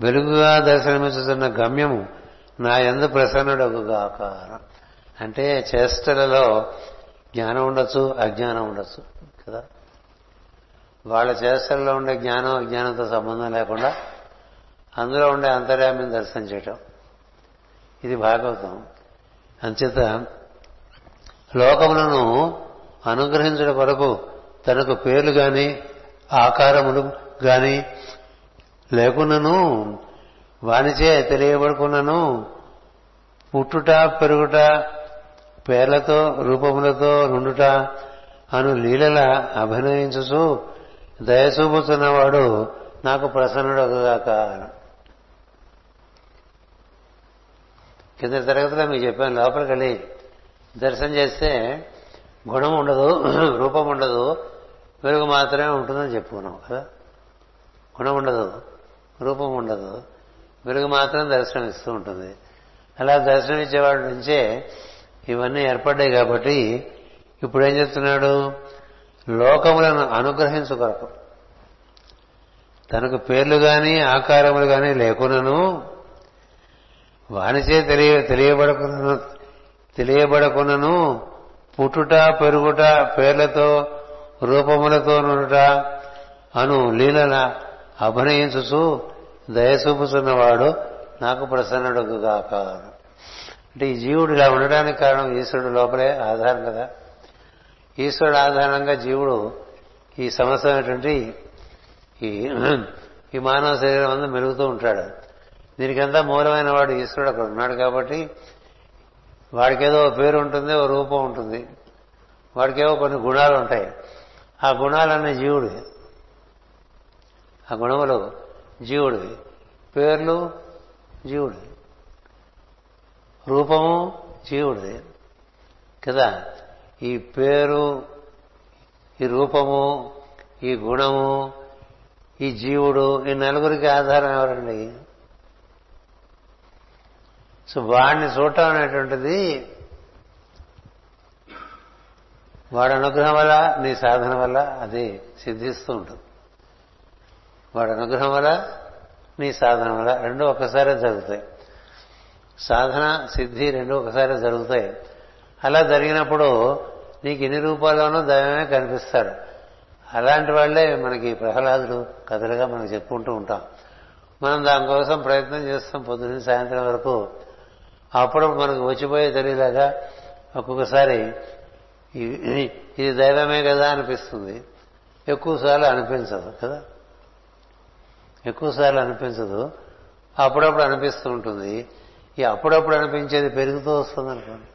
Speaker 1: వెలుగుగా దర్శనమిస్తున్న గమ్యము నా ఎందు ప్రసన్నుడగుగాక అంటే చేష్టలలో జ్ఞానం ఉండొచ్చు అజ్ఞానం ఉండొచ్చు కదా? వాళ్ళ చేష్టల్లో ఉండే జ్ఞానం అజ్ఞానంతో సంబంధం లేకుండా అందులో ఉండే అంతర్యామిని దర్శనం చేయటం. ఇది భాగవతం. అంచేత లోకములను అనుగ్రహించడం కొరకు తనకు పేర్లు గాని ఆకారములు గాని లేకున్నను వానిచే తెలియబడుకున్నను పుట్టుట పెరుగుట పేర్లతో రూపములతో నుండుట అను లీలల అభినయించుచు దయచూపుతున్నవాడు నాకు ప్రసన్నుడగాక కింద తరగతిలో మీకు చెప్పాను లోపలికి వెళ్ళి దర్శనం చేస్తే గుణం ఉండదు రూపం ఉండదు వెలుగు మాత్రమే ఉంటుందని చెప్పుకున్నాం కదా. గుణం ఉండదు రూపం ఉండదు వెలుగు మాత్రం దర్శనం ఇస్తూ ఉంటుంది. అలా దర్శనం ఇచ్చేవాడి నుంచే ఇవన్నీ ఏర్పడ్డాయి కాబట్టి ఇప్పుడు ఏం చెప్తున్నాడు? లోకములను అనుగ్రహించు కొరకు తనకు పేర్లు గాని ఆకారములు గాని లేకునను వానిచే తెలియ తెలియబడకునను తెలియబడకునను పుట్టుట పెరుగుట పేర్లతో రూపములతో నుండుట అను లీలన అభినయించుచు దయచూపుతున్నవాడు నాకు ప్రసన్నుడు గాక అంటే ఈ జీవుడు ఇలా ఉండడానికి కారణం ఈశ్వరుడు లోపలే ఆధారం కదా. ఈశ్వరుడు ఆధారంగా జీవుడు ఈ సమస్తమైనటువంటి ఈ ఈ మానవ శరీరం అంతా మెరుగుతూ ఉంటాడు. దీనికంతా మూలమైన వాడు ఈశ్వరుడు అక్కడ ఉన్నాడు కాబట్టి వాడికేదో ఓ పేరు ఉంటుంది ఓ రూపం ఉంటుంది. వాడికేవో కొన్ని గుణాలు ఉంటాయి. ఆ గుణాలన్నీ జీవుడివి ఆ గుణములు జీవుడివి పేర్లు జీవుడివి రూపము జీవుడిది. కదా? ఈ పేరు ఈ రూపము ఈ గుణము ఈ జీవుడు ఈ నలుగురికి ఆధారం ఎవరండి? సో వాడిని చూడటం అనేటువంటిది వాడి అనుగ్రహం వల్ల నీ సాధన వల్ల అది సిద్ధిస్తూ ఉంటుంది. వాడి అనుగ్రహం వల్ల నీ సాధన వల్ల రెండు ఒకసారే జరుగుతాయి. సాధన సిద్ధి రెండు ఒకసారి జరుగుతాయి. అలా జరిగినప్పుడు నీకు ఇన్ని రూపాల్లోనూ దైవమే కనిపిస్తాడు. అలాంటి వాళ్ళే మనకి ప్రహ్లాదుడు కథలుగా మనం చెప్పుకుంటూ ఉంటాం. మనం దానికోసం ప్రయత్నం చేస్తాం పొద్దున్న సాయంత్రం వరకు. అప్పుడప్పుడు మనకు వచ్చిపోయే తెలియలాగా ఒక్కొక్కసారి ఇది దైవమే కదా అనిపిస్తుంది. ఎక్కువసార్లు అనిపించదు కదా? ఎక్కువసార్లు అనిపించదు. అప్పుడప్పుడు అనిపిస్తూ ఉంటుంది. ఈ అప్పుడప్పుడు అనిపించేది పెరుగుతూ వస్తుంది అనుకోండి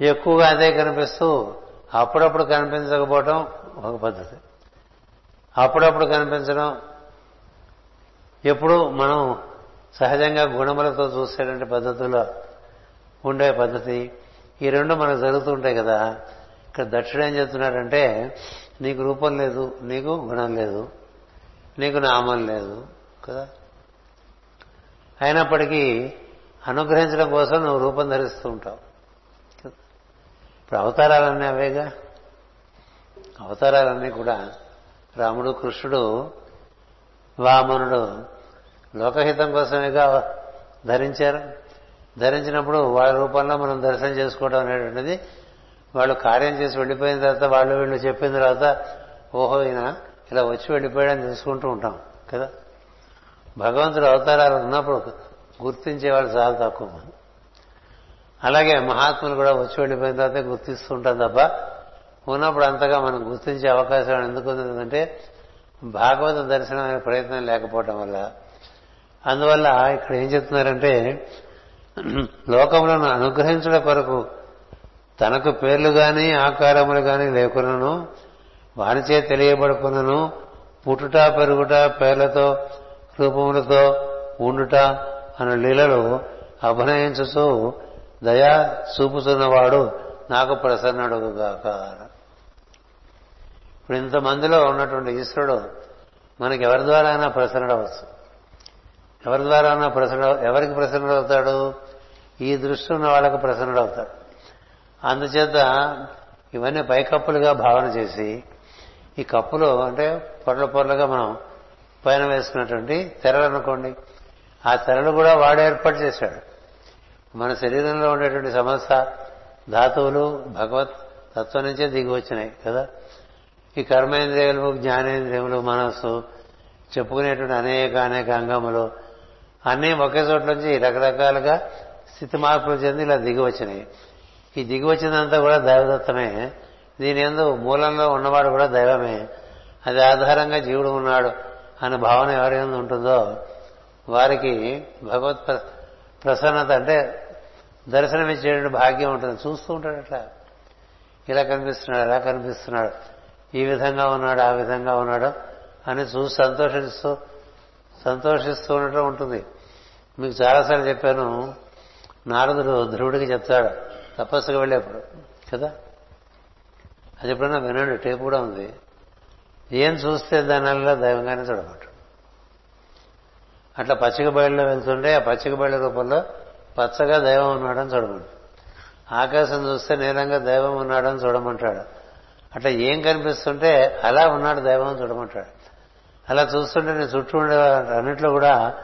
Speaker 1: ఎక్కువగా అదే కనిపిస్తూ అప్పుడప్పుడు కనిపించకపోవటం ఒక పద్ధతి. అప్పుడప్పుడు కనిపించడం ఎప్పుడు మనం సహజంగా గుణములతో చూసేటువంటి పద్ధతుల్లో ఉండే పద్ధతి. ఈ రెండు మనకు జరుగుతుంటాయి కదా. ఇక్కడ దక్షిణ ఏం చెప్తున్నాడంటే నీకు రూపం లేదు నీకు గుణం లేదు నీకు నామం లేదు కదా? అయినప్పటికీ అనుగ్రహించడం కోసం నువ్వు రూపం ధరిస్తూ ఉంటావు. ఇప్పుడు అవతారాలన్నీ అవేగా? అవతారాలన్నీ కూడా రాముడు కృష్ణుడు వామనుడు లోకహితం కోసమేగా ధరించారు. ధరించినప్పుడు వాళ్ళ రూపంలో మనం దర్శనం చేసుకోవడం అనేటువంటిది వాళ్ళు కార్యం చేసి వెళ్ళిపోయిన తర్వాత వాళ్ళు వీళ్ళు చెప్పిన తర్వాత ఓహో ఈయన ఇలా వచ్చి వెళ్ళిపోయాడని తెలుసుకుంటూ ఉంటాం కదా? భగవంతుడు అవతారాలు ఉన్నప్పుడు గుర్తించే వాళ్ళు చాలా తక్కువ మంది. అలాగే మహాత్ములు కూడా వచ్చి వెళ్ళిపోయిన తర్వాత గుర్తిస్తూ ఉంటాం తప్ప ఉన్నప్పుడు అంతగా మనం గుర్తించే అవకాశం ఎందుకు ఉందంటే భాగవత దర్శనం అనే ప్రయత్నం లేకపోవటం వల్ల. అందువల్ల ఇక్కడ ఏం చెప్తున్నారంటే లోకములను అనుగ్రహించడం కొరకు తనకు పేర్లు గాని ఆకారములు గాని లేకున్నను వానిచే తెలియబడుకున్నను పుట్టుట పెరుగుట పేర్లతో రూపములతో ఉండుట అనే లీలలు అభినయించుతూ దయా చూపుతున్నవాడు నాకు ప్రసన్నుడుగాక ఇప్పుడు ఇంతమందిలో ఉన్నటువంటి ఈశ్వరుడు మనకి ఎవరి ద్వారా అయినా ప్రసన్నుడవచ్చు. ఎవరి ద్వారా అయినా ప్రసన్నుడు ఎవరికి ప్రసన్నుడవుతాడు? ఈ దృష్టి ఉన్న వాళ్ళకు ప్రసన్నుడవుతాడు. అందుచేత ఇవన్నీ పైకప్పులుగా భావన చేసి ఈ కప్పులు అంటే పొరల పొరలుగా మనం పైన వేసుకున్నటువంటి తెరలు అనుకోండి ఆ తెరలు కూడా వాడు ఏర్పాటు చేశాడు. మన శరీరంలో ఉండేటువంటి సమస్త ధాతువులు భగవత్ తత్వం నుంచే దిగి వచ్చినాయి కదా? ఈ కర్మేంద్రియములు జ్ఞానేంద్రియములు మనస్సు చెప్పుకునేటువంటి అనేక అనేక అంగములు అన్నీ ఒకే చోట నుంచి రకరకాలుగా స్థితి మార్పులు చెంది ఇలా దిగి వచ్చినాయి ఈ దిగి వచ్చిందంతా కూడా దైవదత్తమే. దీని ఎందు మూలంలో ఉన్నవాడు కూడా దైవమే. అది ఆధారంగా జీవుడు ఉన్నాడు అనే భావన ఎవరి ఉంటుందో వారికి భగవత్ ప్రసన్నత అంటే దర్శనమిచ్చేటువంటి భాగ్యం ఉంటుంది. చూస్తూ ఉంటాడు అట్లా. ఇలా కనిపిస్తున్నాడు ఎలా కనిపిస్తున్నాడు. ఈ విధంగా ఉన్నాడు ఆ విధంగా ఉన్నాడు అని చూసి సంతోషిస్తూ సంతోషిస్తూ ఉండటం ఉంటుంది. మీకు చాలాసార్లు చెప్పాను నారదుడు ధ్రువుడికి చెప్తాడు తపస్సుకు వెళ్ళేప్పుడు కదా? అది ఎప్పుడైనా వినండి టేపు కూడా ఉంది. ఏం చూస్తే దానిలో దైవంగానే చూడమంటాడు. అట్లా పచ్చిక బయలులో వెళ్తుంటే ఆ పచ్చిక బయళ్ళ రూపంలో పచ్చగా దైవం ఉన్నాడని చూడమంటాడు. ఆకాశం చూస్తే నీలంగా దైవం ఉన్నాడని చూడమంటాడు. అట్లా ఏం కనిపిస్తుంటే అలా ఉన్నాడు దైవం చూడమంటాడు. అలా చూస్తుంటే నీ చుట్టూ ఉండే అన్నిట్లో కూడా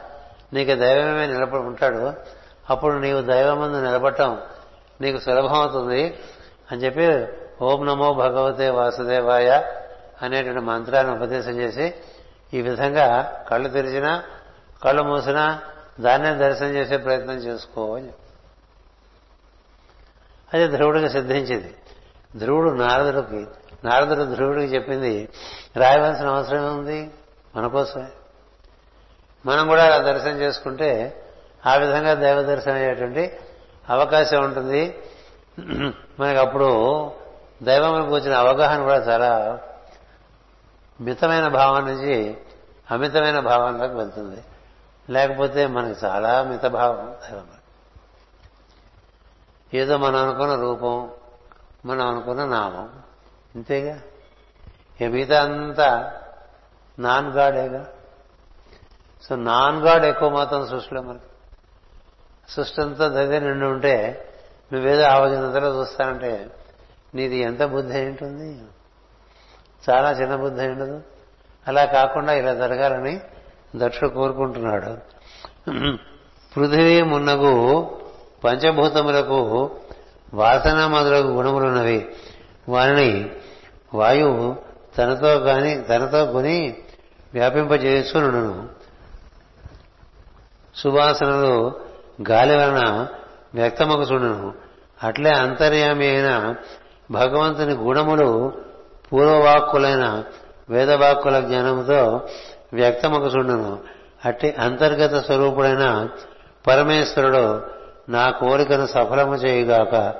Speaker 1: నీకు దైవమే నిలబడి ఉంటాడు. అప్పుడు నీవు దైవం ముందు నిలబడటం నీకు సులభం అవుతుంది అని చెప్పి ఓం నమో భగవతే వాసుదేవాయ అనేటువంటి మంత్రాన్ని ఉపదేశం చేసి ఈ విధంగా కళ్ళు తెరిచినా కళ్ళు మూసినా దాన్నే దర్శనం చేసే ప్రయత్నం చేసుకో అని అది ధ్రువుడికి సిద్ధించింది. ధ్రువుడు నారదుడికి నారదుడు ధ్రువుడికి చెప్పింది రాయవలసిన అవసరం ఉంది మన కోసమే. మనం కూడా అలా దర్శనం చేసుకుంటే ఆ విధంగా దైవ దర్శనం అయ్యేటువంటి అవకాశం ఉంటుంది. మనకి అప్పుడు దైవం వచ్చిన అవగాహన కూడా చాలా మితమైన భావం నుంచి అమితమైన భావంలోకి వెళ్తుంది. లేకపోతే మనకి చాలా మిత భావం ఏదో మనం అనుకున్న రూపం మనం అనుకున్న నామం. ఇంతేగా? ఇక మిగతా అంతా నాన్ గాడేగా? సో నాన్ గాడ్ ఎక్కువ మాత్రం సృష్టిలో మనకి. సృష్టి అంతా దగ్గర నిండి ఉంటే నువ్వేదో ఆవజనంతలో చూస్తానంటే నీది ఎంత బుద్ధి ఏంటుంది చాలా చిన్న బుద్ధి ఉండదు. అలా కాకుండా ఇలా జరగాలని దక్ష కోరుకుంటున్నాడు. పృథివీ మున్నగు పంచభూతములకు వాసన మొదలగు గుణములున్నవి. వారిని వాయువు తనతో కాని తనతో కొని వ్యాపింపజేసును సువాసనలు గాలి వలన వ్యక్తమకు చూడను అట్లే అంతర్యామి అయిన భగవంతుని గుణములు పూర్వవాక్కులైన వేదవాక్కుల జ్ఞానంతో వ్యక్తమకు అట్టి అంతర్గత స్వరూపుడైన పరమేశ్వరుడు నా కోరికను సఫలము చేయుగాక.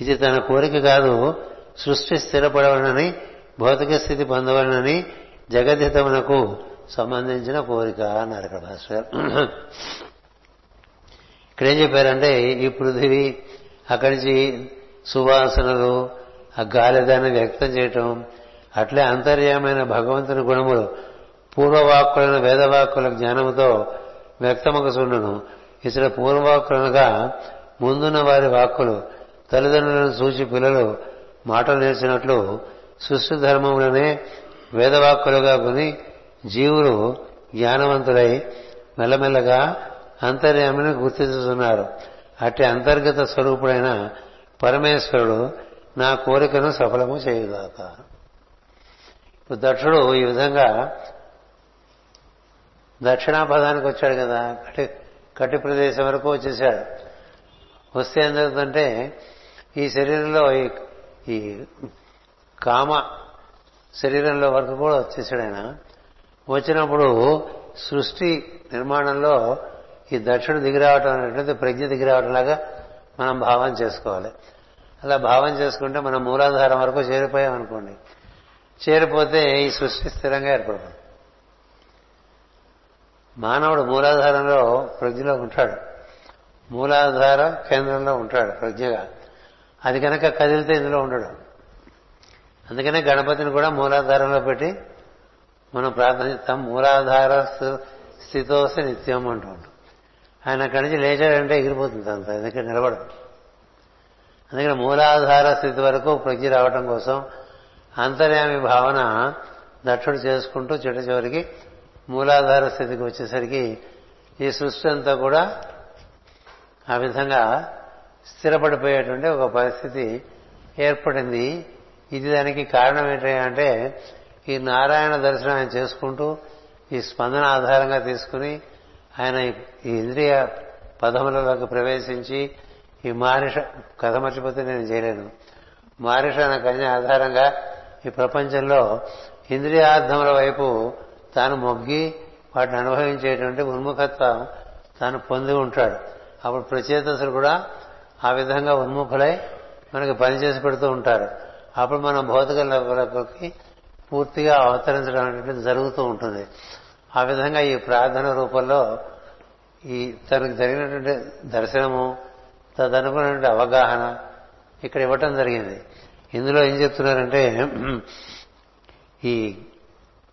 Speaker 1: ఇది తన కోరిక కాదు సృష్టి స్థిరపడవలనని భౌతిక స్థితి పొందవలనని జగదితమునకు సంబంధించిన కోరిక అన్నారు ఇక్కడ భాస్కర్. ఇక్కడ ఏం చెప్పారంటే ఈ పృథివీ అక్కడి నుంచి సువాసనలు ఆ గాలిదాన్ని వ్యక్తం చేయటం అట్లే అంతర్యమైన భగవంతుని గుణములు పూర్వవాక్కులైన వేదవాక్కుల జ్ఞానముతో వ్యక్తమకు చూడను ఇతర పూర్వవాక్కులనగా ముందున్న వారి వాక్కులు తల్లిదండ్రులను సూచి పిల్లలు మాటలు నేర్చినట్లు సృష్టి ధర్మములనే వేదవాక్కులుగా కొని జీవులు జ్ఞానవంతులై మెల్లమెల్లగా అంతర్యామిని గుర్తించుతున్నారు అట్టి అంతర్గత స్వరూపుడైన పరమేశ్వరుడు నా కోరికను సఫలము చేయుగాక. దక్షుడు ఈ విధంగా దక్షిణాపదానికి వచ్చాడు కదా. కటి కట్టి ప్రదేశం వరకు వచ్చేసాడు. వస్తే ఏం జరుగుతుందంటే ఈ శరీరంలో ఈ కామ శరీరంలో వరకు కూడా వచ్చేసాడు ఆయన. వచ్చినప్పుడు సృష్టి నిర్మాణంలో ఈ దక్షిణ దిగిరావటం అనేటువంటి ప్రజ్ఞ దిగిరావటం లాగా మనం భావం చేసుకోవాలి. అలా భావం చేసుకుంటే మనం మూలాధారం వరకు చేరిపోయాం అనుకోండి చేరిపోతే ఈ సృష్టి స్థిరంగా ఏర్పడుతుంది. మానవుడు మూలాధారంలో ప్రజ్ఞలో ఉంటాడు. మూలాధార కేంద్రంలో ఉంటాడు ప్రజ్ఞగా. అది కనుక కదిలితే ఇందులో ఉండడు. అందుకనే గణపతిని కూడా మూలాధారంలో పెట్టి మనం ప్రార్థిస్తాం మూలాధార స్థితోసి నిత్యం అంటూ ఉంటాం. ఆయన అక్కడి నుంచి లేచాడంటే ఎగిరిపోతుంది అంత ఎందుకంటే నిలబడదు అందుకని మూలాధార స్థితి వరకు ప్రజ్ఞ రావటం కోసం అంతర్యామి భావన దక్షుడు చేసుకుంటూ చిట్ట చివరికి మూలాధార స్థితికి వచ్చేసరికి ఈ సృష్టి అంతా కూడా ఆ విధంగా స్థిరపడిపోయేటువంటి ఒక పరిస్థితి ఏర్పడింది. ఇది దానికి కారణం ఏంటంటే ఈ నారాయణ దర్శనం ఆయన చేసుకుంటూ ఈ స్పందన ఆధారంగా తీసుకుని ఆయన ఈ ఇంద్రియ పదములలోకి ప్రవేశించి ఈ మారిష కథ మర్చిపోతే నేను చేయలేను. మారిష అనే కన్య ఆధారంగా ఈ ప్రపంచంలో ఇంద్రియార్థముల వైపు తాను మొగ్గి వాటిని అనుభవించేటువంటి ఉన్ముఖత్వం తాను పొంది ఉంటాడు. అప్పుడు ప్రచేతసులు కూడా ఆ విధంగా ఉన్ముఖులై మనకి పనిచేసి పెడుతూ ఉంటారు. అప్పుడు మనం భౌతిక లోపలకి పూర్తిగా అవతరించడం అనేటువంటిది జరుగుతూ ఉంటుంది. ఆ విధంగా ఈ ప్రార్థన రూపంలో ఈ తనకు జరిగినటువంటి దర్శనము తదనుకున్నటువంటి అవగాహన ఇక్కడ ఇవ్వటం జరిగింది. ఇందులో ఏం చెప్తున్నారంటే ఈ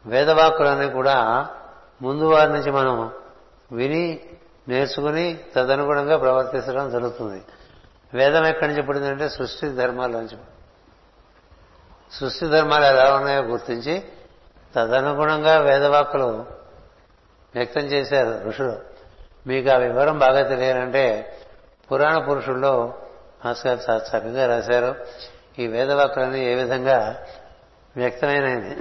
Speaker 1: వేదవాక్కులన్నీ కూడా ముందు వారి నుంచి మనం విని నేర్చుకుని తదనుగుణంగా ప్రవర్తించడం జరుగుతుంది. వేదం ఎక్కడి నుంచి పడిందంటే సృష్టి ధర్మాల నుంచి. సృష్టి ధర్మాలు ఎలా ఉన్నాయో గుర్తించి తదనుగుణంగా వేదవాక్కులు వ్యక్తం చేశారు ఋషులు. మీకు ఆ వివరం బాగా తెలియాలంటే పురాణ పురుషుల్లో మాస్టర్ చక్కగా రాశారు. ఈ వేదవాక్కులన్నీ ఏ విధంగా వ్యక్తమైనది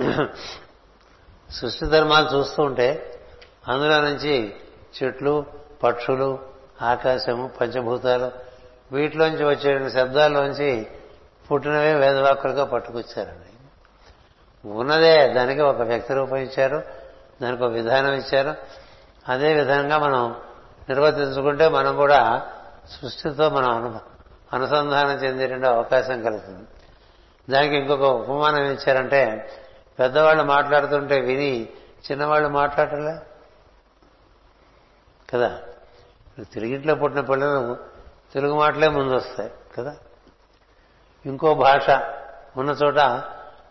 Speaker 1: సృష్టి ధర్మాలు చూస్తూ ఉంటే అందులో నుంచి చెట్లు పక్షులు ఆకాశము పంచభూతాలు వీటిలోంచి వచ్చే శబ్దాల్లోంచి పుట్టినవే వేదవాక్కులుగా పట్టుకొచ్చారండి. ఉన్నదే దానికి ఒక వ్యక్తి రూపం ఇచ్చారు దానికి ఒక విధానం ఇచ్చారు. అదే విధంగా మనం నిర్వర్తించుకుంటే మనం కూడా సృష్టితో మనం అను అనుసంధానం చెందేటువంటి అవకాశం కలుగుతుంది. దానికి ఇంకొక ఉపమానం ఇచ్చారంటే పెద్దవాళ్ళు మాట్లాడుతుంటే విని చిన్నవాళ్ళు మాట్లాడలే కదా? తిరిగిట్లో పుట్టిన పిల్లలు తెలుగు మాటలే ముందు వస్తాయి కదా? ఇంకో భాష ఉన్న చోట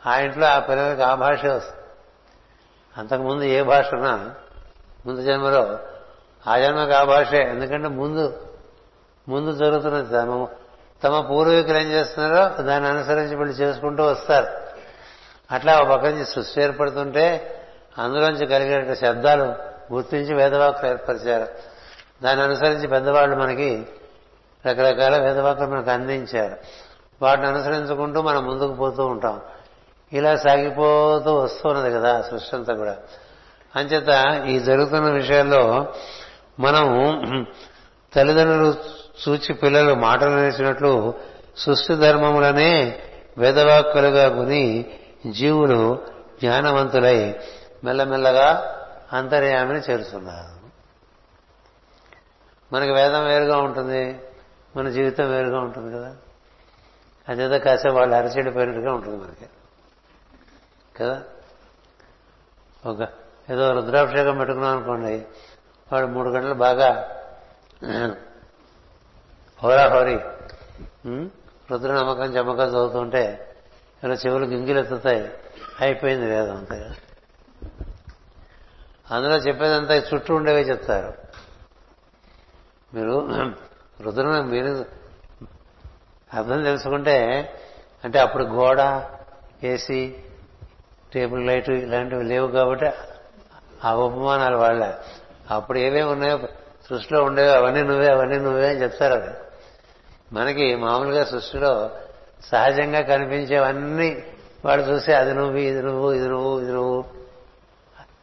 Speaker 1: ఆ ఇంట్లో ఆ పిల్లలకి ఆ భాషే వస్తుంది. అంతకుముందు ఏ భాష ఉన్నా ముందు జన్మలో ఆ జన్మకి ఆ భాషే. ఎందుకంటే ముందు ముందు జరుగుతున్నది. తమ తమ పూర్వీకులు ఏం చేస్తున్నారో దాన్ని అనుసరించి వీళ్ళు చేసుకుంటూ వస్తారు. అట్లా ఒక పక్క నుంచి సృష్టి ఏర్పడుతుంటే అందులోంచి కలిగే శబ్దాలు గుర్తించి వేదవాకులు ఏర్పరిచారు. దాన్ని అనుసరించి పెద్దవాళ్ళు మనకి రకరకాల వేదవాకులు మనకు అందించారు. వాటిని అనుసరించుకుంటూ మనం ముందుకు పోతూ ఉంటాం. ఇలా సాగిపోతూ వస్తున్నది కదా సృష్టి అంతా కూడా. అంచేత ఈ జరుగుతున్న విషయాల్లో మనం తల్లిదండ్రులు చూచి పిల్లలు మాటలు నేర్చినట్లు సృష్టి ధర్మములనే వేదవాక్కులుగా కొని జీవులు జ్ఞానవంతులై మెల్లమెల్లగా అంతర్యామిని చేరుతున్నారు మనకి వేదం వేరుగా ఉంటుంది మన జీవితం వేరుగా ఉంటుంది కదా. అదేదో కాసేపు వాళ్ళు అరచెడిపోయినట్టుగా ఉంటుంది మనకి. కదా? ఒక ఏదో రుద్రాభిషేకం పెట్టుకున్నాం అనుకోండి వాడు మూడు గంటలు బాగా హోరాహోరి రుద్ర నమ్మకం చమ్మకం చదువుతుంటే ఇలా చెవులు గింగిలు ఎత్తుతాయి అయిపోయింది వేదం అంతే అందులో చెప్పేదంతా చుట్టూ ఉండేవే చెప్తారు. మీరు రుద్రం మీరు అర్థం తెలుసుకుంటే అంటే అప్పుడు గోడ ఏసీ టేబుల్ లైట్ ఇలాంటివి లేవు కాబట్టి ఆ ఉపమానాలు వాళ్ళ. అప్పుడు ఏమేమి ఉన్నాయో సృష్టిలో ఉండేవి అవన్నీ నువ్వే అవన్నీ నువ్వే అని చెప్తారు అది మనకి మామూలుగా సృష్టిలో సహజంగా కనిపించేవన్నీ వాడు చూసి అది నువ్వు ఇది నువ్వు ఇది నువ్వు ఇది నువ్వు.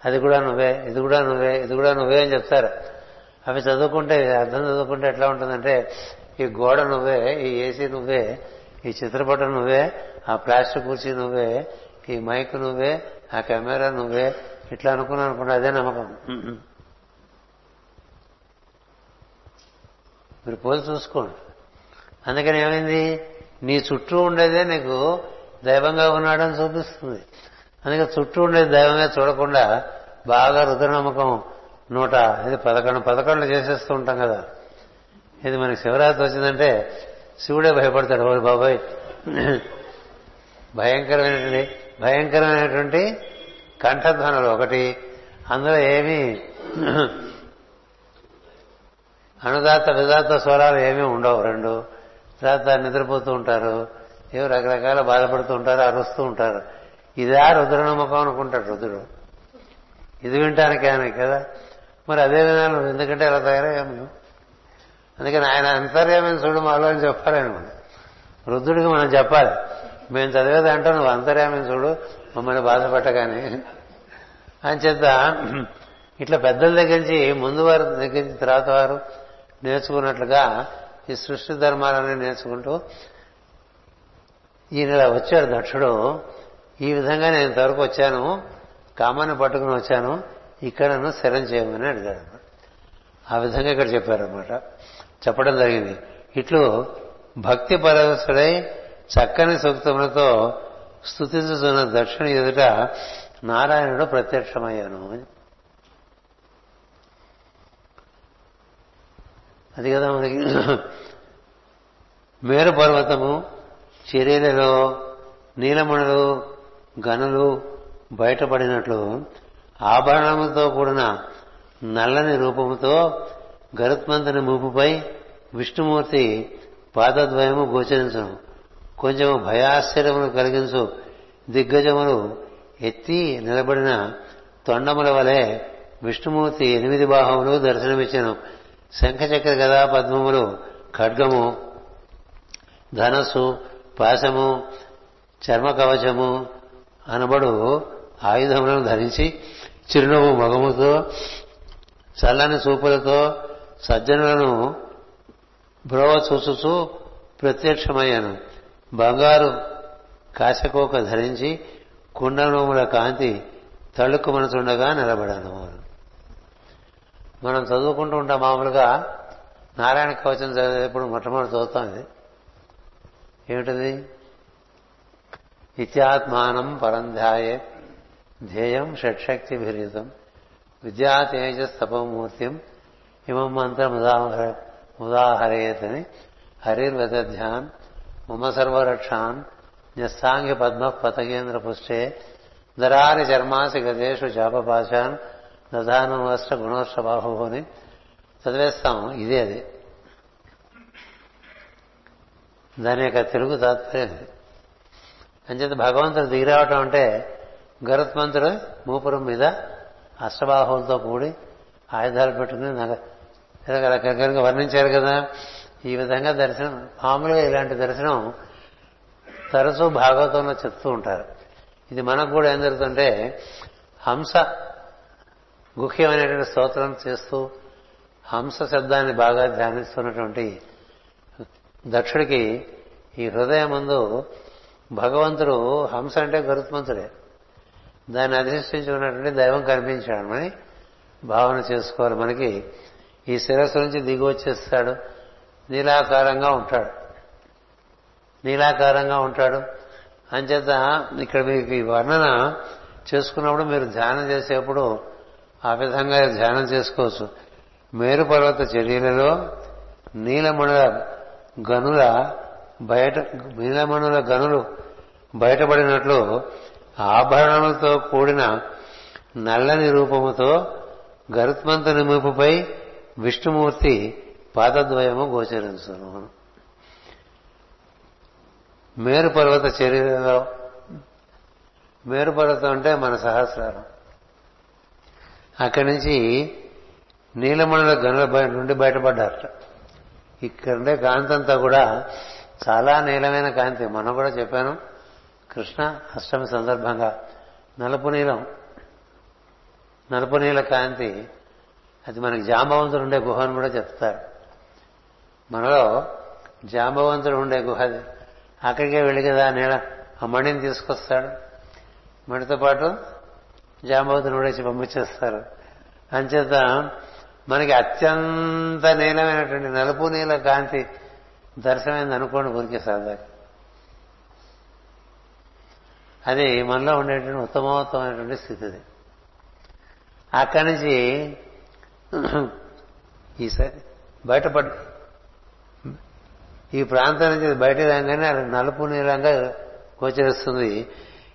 Speaker 1: అది కూడా నువ్వే ఇది కూడా నువ్వే ఇది కూడా నువ్వే అని చెప్తారు. అవి చదువుకుంటే అర్థం చదువుకుంటే ఎట్లా ఉంటుందంటే ఈ గోడ నువ్వే ఈ ఏసీ నువ్వే ఈ చిత్రపటం నువ్వే ఆ ప్లాస్టిక్ కుర్చీ నువ్వే ఈ మైక్ నువ్వే ఆ కెమెరా నువ్వే ఇట్లా అనుకున్నా అనుకుంటే అదే నమ్మకం. మీరు పోలి చూసుకోండి. అందుకని ఏమైంది? నీ చుట్టూ ఉండేదే నీకు దైవంగా ఉన్నాడని చూపిస్తుంది. అందుకే చుట్టూ ఉండేది దైవంగా చూడకుండా బాగా రుద్రనమ్మకం నూట ఇది పదకొండు పదకొండు చేసేస్తూ ఉంటాం కదా. ఇది మనకి శివరాత్రి వచ్చిందంటే శివుడే భయపడతాడు. ఓ బాబాయ్. భయంకరమైనటువంటి భయంకరమైనటువంటి కంఠధ్వనులు ఒకటి. అందులో ఏమీ అనుదాత విదాత స్వరాలు ఏమీ ఉండవు. రెండు తర్వాత నిద్రపోతూ ఉంటారు. ఏవో రకరకాల బాధపడుతూ ఉంటారు అరుస్తూ ఉంటారు. ఇదా రుద్రనమ్మకం అనుకుంటాడు రుద్రుడు. ఇది వినటానికి ఆయన కదా. మరి అదే విధానం ఎందుకంటే ఇలా తయారయ్యాము అందుకని ఆయన అంతర్యామని చూడు మాలో అని చెప్పాలని రుద్రుడికి మనం చెప్పాలి. మేము చదివేది అంటాం నువ్వు అంతర్యామని చూడు మమ్మల్ని బాధపెట్టగానే. అని చేత ఇట్లా పెద్దల దగ్గర నుంచి ముందు వారి దగ్గర నుంచి తర్వాత వారు నేర్చుకున్నట్లుగా ఈ సృష్టి ధర్మాలన్నీ నేర్చుకుంటూ ఈయన ఇలా వచ్చాడు దక్షుడు. ఈ విధంగా నేను ఇంతవరకు వచ్చాను. కామాన్ని పట్టుకుని వచ్చాను. ఇక్కడ నన్ను స్థిరం చేయమని అడిగాడు ఆ విధంగా ఇక్కడ చెప్పారనమాట చెప్పడం జరిగింది. ఇట్లు భక్తి పరవశుడై చక్కని సూక్తములతో స్థుతించుతున్న దక్షిణ ఎదుట నారాయణుడు ప్రత్యక్షమయ్యాను అది కదా మనకి మేరు పర్వతము చర్యలలో నీలమణులు గనులు బయటపడినట్లు ఆభరణముతో కూడిన నల్లని రూపముతో గరుత్మంతుని ముప్పుపై విష్ణుమూర్తి పాదద్వయము గోచరించను. కొంచెం భయాశ్చర్యములు కలిగించు. దిగ్గజములు ఎత్తి నిలబడిన తొండముల వలె విష్ణుమూర్తి ఎనిమిది బాహములు దర్శనమిచ్చాను. శంఖచక్ర గదా పద్మములు ఖడ్గము ధనస్సు పాశము చర్మ కవచము అనబడు ఆయుధములను ధరించి చిరునవ్వు మగముతో చల్లని చూపులతో సజ్జనులను బ్రోవ చూచుచూ ప్రత్యక్షమయ్యాను. బంగారు కాశకోక ధరించి కుండనోముల కాంతి తళుక్కుమనుచుండగా నిలబడను. మనం చదువుకుంటూ ఉంటాం మామూలుగా నారాయణ కవచం చదివేటప్పుడు మొట్టమొదటి చదువుతాం ఇది. ఏమిటది? నిత్యాత్మానం పరంధ్యాయే ధ్యేయం షట్శక్తి విరీతం విద్యా తేజస్ తపమూర్తిం. ఇమం మంత్రం ఉదాహర ఉదాహరేతని. హరిర్వదధ్యాన్. మమ సర్వరక్షాన్. న్యస్తాంగి పద్మ పతగేంద్ర పుష్టే దరారి చర్మాసి గదేషు దధానం వస్త్ర గుణోష్ట బాహుని చదివేస్తాం ఇదే అది. దాని యొక్క తెలుగు తాత్పర్యం అంచేత భగవంతుడు దిగిరావటం అంటే గరుత్మంతుడు మూపురం మీద అష్టబాహువులతో కూడి ఆయుధాలు పెట్టుకుని రకరకాలుగా వర్ణించారు కదా. ఈ విధంగా దర్శనం మామూలుగా ఇలాంటి దర్శనం తరచూ భాగవతంలో చెప్తూ ఉంటారు. ఇది మనకు కూడా ఏం జరుగుతుంటే హంస గుహ్యమైనటువంటి స్తోత్రం చేస్తూ హంస శబ్దాన్ని బాగా ధ్యానిస్తున్నటువంటి దక్షుడికి ఈ హృదయం ముందు భగవంతుడు హంస అంటే గరుత్మంతుడే. దాన్ని అధిష్ఠించి ఉన్నటువంటి దైవం కనిపించాడమని భావన చేసుకోవాలి మనకి. ఈ శిరస్సు నుంచి దిగి వచ్చేస్తాడు. నీలాకారంగా ఉంటాడు. నీలాకారంగా ఉంటాడు. అంచేత ఇక్కడ మీకు ఈ వర్ణన చేసుకున్నప్పుడు మీరు ధ్యానం చేసేప్పుడు ఆ విధంగా ధ్యానం చేసుకోవచ్చు. మేరు పర్వత చర్యలలో నీలమణుల గనుల బయట నీలమణుల గనులు బయటపడినట్లు ఆభరణములతో కూడిన నల్లని రూపముతో గరుత్మంతుని మూపుపై విష్ణుమూర్తి పాదద్వయము గోచరించును. మేరు పర్వత చర్యలో మేరు పర్వతం అంటే మన సహస్రారం. అక్కడి నుంచి నీలమణుల గనుల నుండి బయటపడ్డారట ఇక్కడుండే కాంతి అంతా కూడా చాలా నీలమైన కాంతి. మనం కూడా చెప్పాను. కృష్ణ అష్టమి సందర్భంగా నలుపు నీలం. నలుపు నీల కాంతి. అది మనకి జాంబవంతుడు ఉండే గుహ అని కూడా చెప్తారు. మనలో జాంబవంతుడు ఉండే గుహ అది. అక్కడికే వెళ్ళి కదా నీళ్ళ ఆ మణిని తీసుకొస్తాడు. మణితో పాటు జాంబవతిని కూడా పంపించేస్తారు. అంచేత మనకి అత్యంత నీలమైనటువంటి నలుపు నీల కాంతి దర్శనమైంది అనుకోండి ఊరికే సరదాకి అది మనలో ఉండేటువంటి ఉత్తమోత్తమైనటువంటి స్థితి అది. అక్కడి నుంచి ఈసారి బయటపడి ఈ ప్రాంతం నుంచి బయట రాగానే అది నలుపు నీలంగా గోచరిస్తుంది.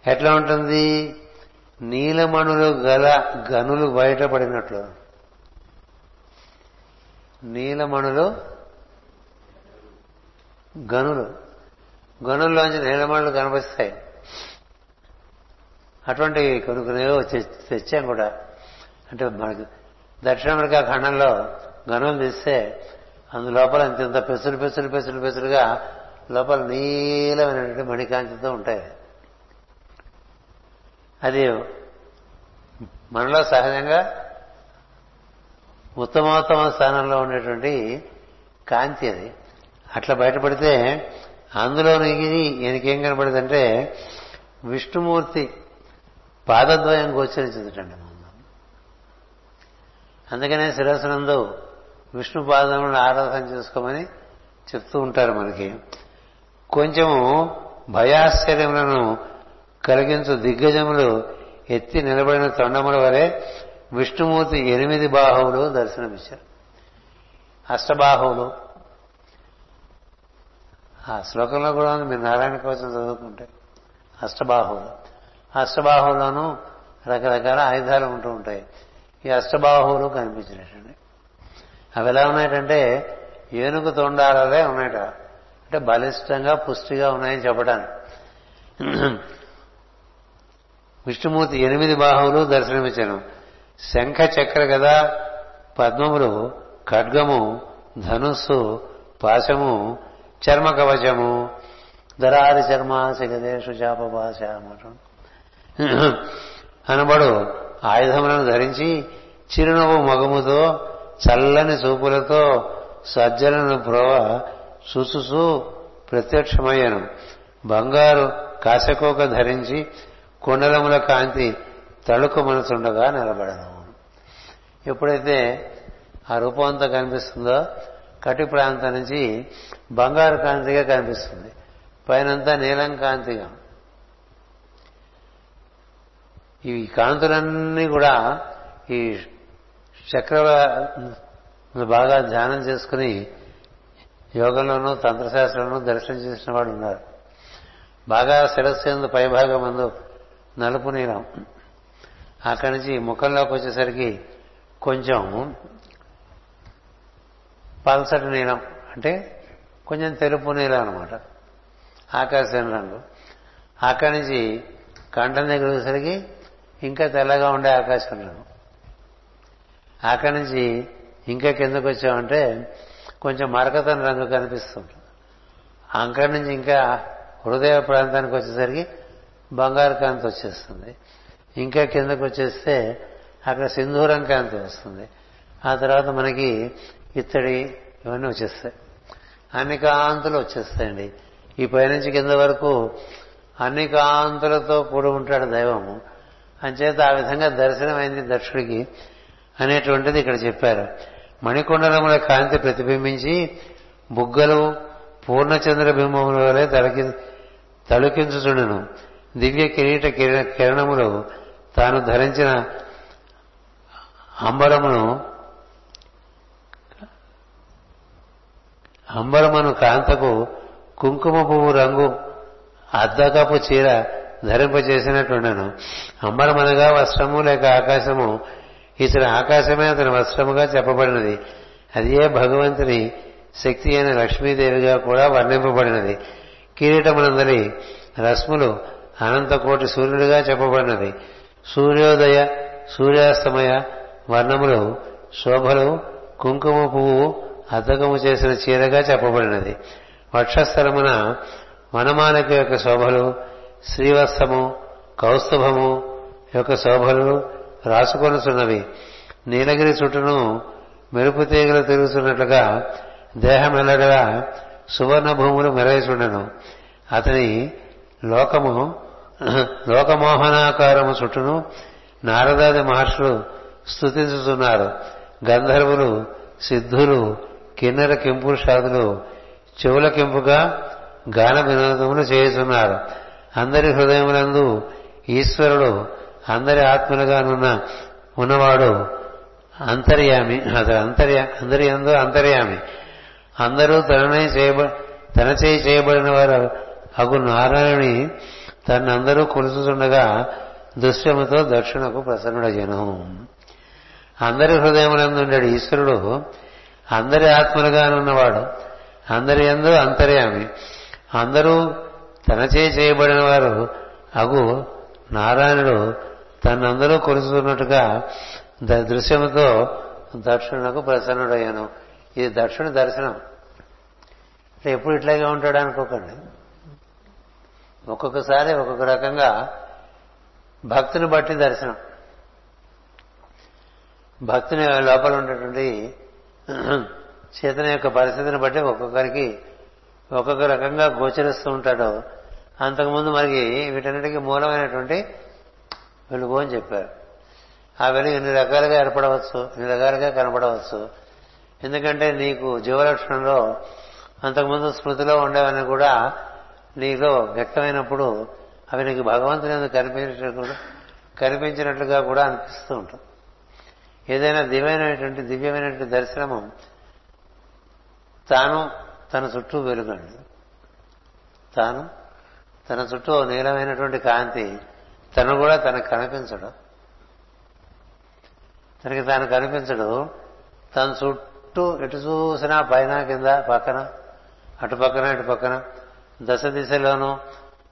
Speaker 1: ఎట్లా ఉంటుంది? నీలమణులు గల గనులు బయటపడినట్లు. నీలమణులు గనులు. గనుల్లోంచి నీలమణులు కనిపిస్తాయి అటువంటి కొన్ని కొన్ని తెచ్చాం కూడా. అంటే మనకి దక్షిణ అమెరికా ఖండంలో గనులు తీస్తే అందులోపల ఇంత పెసులు పెసులు పెసులు పెసులుగా లోపల నీలమైనటువంటి మణికాంతితో ఉంటాయి. అది మనలో సహజంగా ఉత్తమోత్తమ స్థానంలో ఉండేటువంటి కాంతి అది. అట్లా బయటపడితే అందులో ఈయనకేం కనపడిందంటే విష్ణుమూర్తి పాదద్వయం గోచరించిందటండి ముందు అందుకనే శిరస్సునందు విష్ణు పాదములను ఆరాధన చేసుకోమని చెప్తూ ఉంటారు మనకి. కొంచెము భయాశ్చర్యములను కలిగించు దిగ్గజములు ఎత్తి నిలబడిన తొండముల వలె విష్ణుమూర్తి ఎనిమిది బాహువులు దర్శనమిచ్చారు. అష్టబాహువులు. ఆ శ్లోకంలో కూడా ఉంది మీరు నారాయణ కోసం చదువుకుంటే. అష్టబాహువులు. అష్టబాహువులోనూ రకరకాల ఆయుధాలు ఉంటూ ఉంటాయి. ఈ అష్టబాహువులు కనిపించినట్టండి అవి ఎలా ఉన్నాయంటే ఏనుగు తొండాలే ఉన్నాయట. అంటే బలిష్టంగా పుష్టిగా ఉన్నాయని చెప్పడానికి విష్ణుమూర్తి ఎనిమిది బాహువులు దర్శనమిచ్చాను శంఖ చక్ర కదా పద్మములు ఖడ్గము ధనుస్సు పాశము చర్మ కవచము దరారి చర్మ శిగదేశు చాపపాశమటం అనబడు ఆయుధములను ధరించి చిరునవ్వు మగముతో చల్లని చూపులతో సజ్జలను ప్రోవ చూసుచూ ప్రత్యక్షమయ్యను. బంగారు కాశకోక ధరించి కుండలముల కాంతి తళుకు మనసుండగా నిలబడను. ఎప్పుడైతే ఆ రూపం అంతా కనిపిస్తుందో కటి ప్రాంతం నుంచి బంగారు కాంతిగా కనిపిస్తుంది. పైనంతా నీలం కాంతిగా. ఈ కాంతులన్నీ కూడా ఈ చక్ర బాగా ధ్యానం చేసుకుని యోగంలోనూ తంత్రశాస్త్రంలోనూ దర్శనం చేసిన వాడు ఉన్నారు. బాగా శిరస్సు పైభాగం అందు నలుపు నీలం. అక్కడి నుంచి ముఖంలోకి వచ్చేసరికి కొంచెం పల్సటి నీలం. అంటే కొంచెం తెలుపు నీలం అనమాట ఆకాశం రంగు. అక్కడి నుంచి కంఠం దగ్గర వచ్చేసరికి ఇంకా తెల్లగా ఉండే ఆకాశం రంగు. అక్కడి నుంచి ఇంకా కిందకు వచ్చామంటే కొంచెం మరకతన రంగు కనిపిస్తుంది. అక్కడి నుంచి ఇంకా హృదయ ప్రాంతానికి వచ్చేసరికి బంగారు కాంతి వచ్చేస్తుంది. ఇంకా కిందకు వచ్చేస్తే అక్కడ సింధూరం కాంతి వస్తుంది. ఆ తర్వాత మనకి ఇత్తడి ఇవన్నీ వచ్చేస్తాయి. అన్ని కాంతులు వచ్చేస్తాయండి. ఈ పైనుంచి కింద వరకు అన్ని కాంతులతో కూడి ఉంటాడు దైవము. అంచేత ఆ విధంగా దర్శనమైంది దక్షుడికి అనేటువంటిది ఇక్కడ చెప్పారు. మణికొండలముల కాంతి ప్రతిబింబించి బుగ్గలు పూర్ణచంద్ర బింబముల వలె తలకి తలుకించుచుండెను. దివ్య కిరీట కిరణములు తాను ధరించిన అంబరమును అంబరమును కాంతకు కుంకుమ పువ్వు రంగు అద్దకపు చీర ధరింపచేసినట్టుండను అంబరమనగా వస్త్రము లేక ఆకాశము. ఇతని ఆకాశమే అతని వస్త్రముగా చెప్పబడినది. అది ఏ భగవంతుని శక్తి అయిన లక్ష్మీదేవిగా కూడా వర్ణింపబడినది. కిరీటమునందరి రస్ములు అనంత అనంతకోటి సూర్యుడిగా చెప్పబడినది. సూర్యోదయ సూర్యాస్తమయ వర్ణములు శోభలు కుంకుమ పువ్వు అద్దకము చేసిన చీరగా చెప్పబడినది. వక్షస్థలమున వనమాలక యొక్క శోభలు శ్రీవత్సము కౌస్తుభము యొక్క శోభలు రాసుకొనుచున్నవి. నీలగిరి చుట్టూను మెరుపు తీగలు తిరుగుతున్నట్లుగా దేహమెల్లడగా సువర్ణ భూములు మెరయిచుండెను అతని లోకము లోకమోహనాకారము చుట్టూను నారదాది మహర్షులు స్థుతించుతున్నారు గంధర్వులు సిద్ధులు కిన్నెర కింపురుషాదులు చెవుల కింపుగా గాన వినోదములు చేయుచున్నారు. అందరి హృదయములందు ఈశ్వరుడు అందరి ఆత్మలుగానున్న ఉన్నవాడు అంతర్యామి అతడు అంతర్యా అందరి ఎందు అంతర్యామి. అందరూ తననే చేయబ తన చేయి చేయబడిన వారు అగు నారాయణి తనందరూ కొలుచుతుండగా దృశ్యముతో దక్షిణకు ప్రసన్నుడయ్యను. అందరి హృదయములందు ఉండాడు ఈశ్వరుడు. అందరి ఆత్మలుగానున్నవాడు. అందరి ఎందు అంతర్యామి. అందరూ తనచే చేయబడిన వారు అగు నారాయణుడు తనందరూ కొలుచుతున్నట్టుగా దృశ్యముతో దక్షిణకు ప్రసన్నుడయ్యాను. ఇది దక్షిణ దర్శనం. ఎప్పుడు ఇట్లాగే ఉంటాడు అనుకోకండి. ఒక్కొక్కసారి ఒక్కొక్క రకంగా భక్తిని బట్టి దర్శనం. భక్తిని లోపల ఉండేటువంటి చేతన యొక్క పరిస్థితిని బట్టి ఒక్కొక్కరికి ఒక్కొక్క రకంగా గోచరిస్తూ ఉంటాడు. అంతకుముందు మనకి వీటన్నిటికీ మూలమైనటువంటి వెలుగు అని చెప్పారు. ఆ వెలుగు ఇన్ని రకాలుగా ఏర్పడవచ్చు? ఇన్ని రకాలుగా కనపడవచ్చు? ఎందుకంటే నీకు జీవలక్షణంలో అంతకుముందు స్మృతిలో ఉండేవన్నీ కూడా నీలో వ్యక్తమైనప్పుడు అవి నీకు భగవంతుని కనిపించినట్లు కనిపించినట్లుగా కూడా అనిపిస్తూ ఉంటుంది ఏదైనా దివ్యమైనటువంటి దివ్యమైనటువంటి దర్శనము తాను తన చుట్టూ వెలుగండి. తాను తన చుట్టూ నీలమైనటువంటి కాంతి తను కూడా తనకు కనిపించడు. తనకి తాను కనిపించడు. తన చుట్టూ ఎటు చూసినా పైన కింద పక్కన అటు పక్కన ఇటు పక్కన దశ దిశలోనూ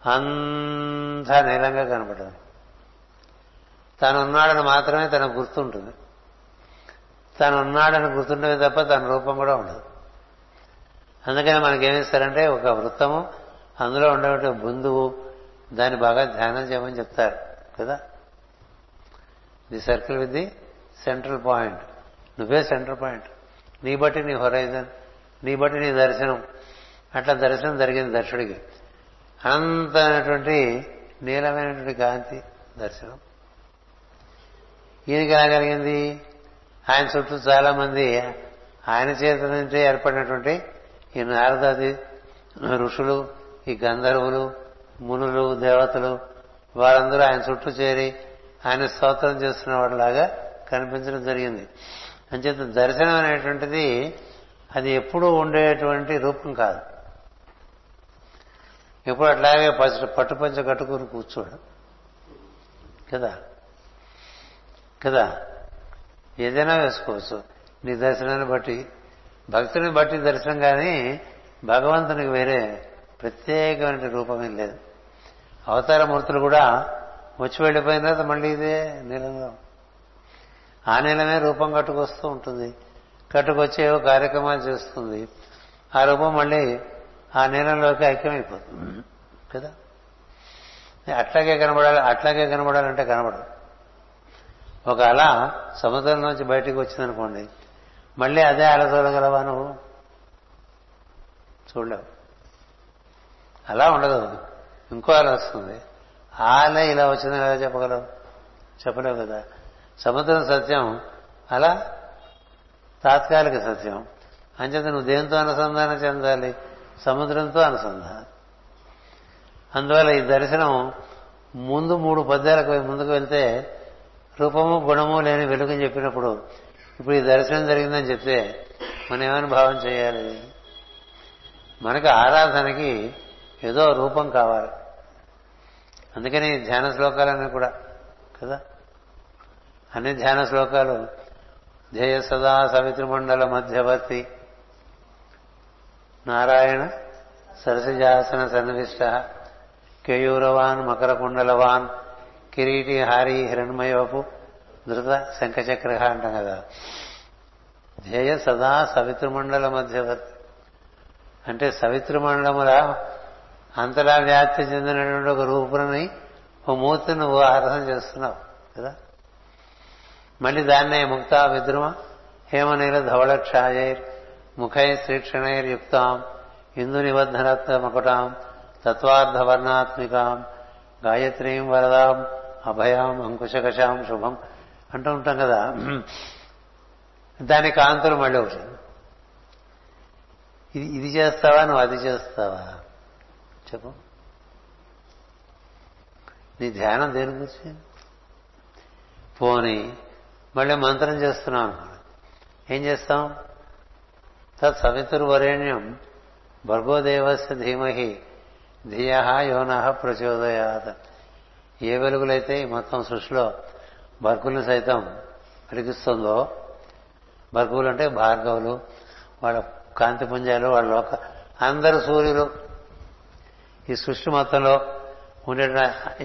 Speaker 1: అంతా నీలంగా కనపడదు. తనున్నాడని మాత్రమే తనకు గుర్తుంటుంది. తనున్నాడని ఉన్నాడని గుర్తుండేది తప్ప తన రూపం కూడా ఉండదు. అందుకని మనకేమిస్తారంటే ఒక వృత్తము అందులో ఉండేటువంటి బుందువు దాన్ని బాగా ధ్యానం చేయమని చెప్తారు కదా? The circle with the central point. నువ్వే సెంట్రల్ పాయింట్. నీ బట్టి నీ హొరైజన్ నీ బట్టి నీ దర్శనం. అట్లా దర్శనం జరిగింది దక్షుడికి. అనంతమైనటువంటి నీలమైనటువంటి కాంతి దర్శనం. ఈయనకి ఎలా కలిగింది? ఆయన చుట్టూ చాలా మంది ఆయన చేత నుంచి ఏర్పడినటువంటి ఈ నారదాది ఋషులు ఈ గంధర్వులు మునులు దేవతలు వారందరూ ఆయన చుట్టూ చేరి ఆయన స్తోత్రం చేస్తున్న వాడిలాగా కనిపించడం జరిగింది. అంచేత దర్శనం అనేటువంటిది అది ఎప్పుడూ ఉండేటువంటి రూపం కాదు. ఇప్పుడు అట్లాగే పట్టు పంచ కట్టుకుని కూర్చోడు. కదా? కదా? ఏదైనా వేసుకోవచ్చు. నీ దర్శనాన్ని బట్టి. భక్తుని బట్టి దర్శనం కానీ భగవంతునికి వేరే ప్రత్యేకమైన రూపమేం లేదు. అవతార మూర్తులు కూడా వచ్చి వెళ్ళిపోయిన తర్వాత మళ్ళీ ఇదే నీలంగా. ఆ నీలమే రూపం కట్టుకొస్తూ ఉంటుంది. కట్టుకొచ్చేవో కార్యక్రమాలు చేస్తుంది. ఆ రూపం మళ్ళీ ఆ నీలంలోకి ఐక్యమైపోతుంది. కదా? అట్లాగే కనబడాలి అట్లాగే కనబడాలంటే కనబడదు. ఒక అల సముద్రం నుంచి బయటికి వచ్చిందనుకోండి మళ్ళీ అదే అల చూడగలవా నువ్వు? చూడలేవు. అలా ఉండదు. ఇంకో అల వస్తుంది. ఆ అల ఇలా వచ్చిందని ఎలా చెప్పగలవు? చెప్పలేవు కదా. సముద్రం సత్యం. అలా తాత్కాలిక సత్యం. అంచేత నువ్వు దేంతో అనుసంధానం చెందాలి? సముద్రంతో అనుసంధానం. అందువల్ల ఈ దర్శనం ముందు మూడు పద్యాలకు ముందుకు వెళ్తే రూపము గుణము లేని వెలుగుని చెప్పినప్పుడు ఇప్పుడు ఈ దర్శనం జరిగిందని చెప్తే మనం ఏమని భావం చేయాలి? మనకి ఆరాధనకి ఏదో రూపం కావాలి. అందుకని ధ్యాన శ్లోకాలన్నీ కూడా కదా? అన్ని ధ్యాన శ్లోకాలు ధ్యేయ సదా సవితృమండల మధ్యవర్తి నారాయణ సరసిజాసన సన్నివిష్ట కేయూరవాన్ మకర కుండలవాన్ కిరీటి హారి హిరణ్మయోపు ధృత శంఖచక్రహ అంటాం కదా. ధ్యేయ సదా సవితృమండల మధ్యవర్తి అంటే సవితృమండలముల అంతలా వ్యాప్తి చెందినటువంటి ఒక రూపుని ఓ మూర్తిని నువ్వు ఆరాధన చేస్తున్నావు కదా. మళ్ళీ దాన్నే ముక్తా విద్రుమ హేమనీల ధవళక్షాయైర్ ముఖై శ్రీక్షణైర్యుక్తాం ఇందు నిబద్ధనత్వ తత్వార్థ తత్వార్థవర్ణాత్మికాం గాయత్రీం వరదాం అభయాం అంకుశకషాం శుభం అంటూ ఉంటాం కదా. దాని కాంతులు మళ్ళీ ఒకటి. ఇది ఇది చేస్తావా నువ్వు అది చేస్తావా? చెప్పు. నీ ధ్యానం దేని గురించి? పోని మళ్ళీ మంత్రం చేస్తున్నాం. ఏం చేస్తాం? తత్ సవితుర్వరేణ్యం భర్గోదేవస్య ధీమహి ధియ యోన ప్రచోదయాత్. ఏ వెలుగులైతే ఈ మొత్తం సృష్టిలో భర్గుల్ని సైతం వెలిగిస్తుందో భర్గువులు అంటే భార్గవులు వాళ్ళ కాంతిపుంజాలు వాళ్ళ లోక అందరు సూర్యులు. ఈ సృష్టి మొత్తంలో ఉండే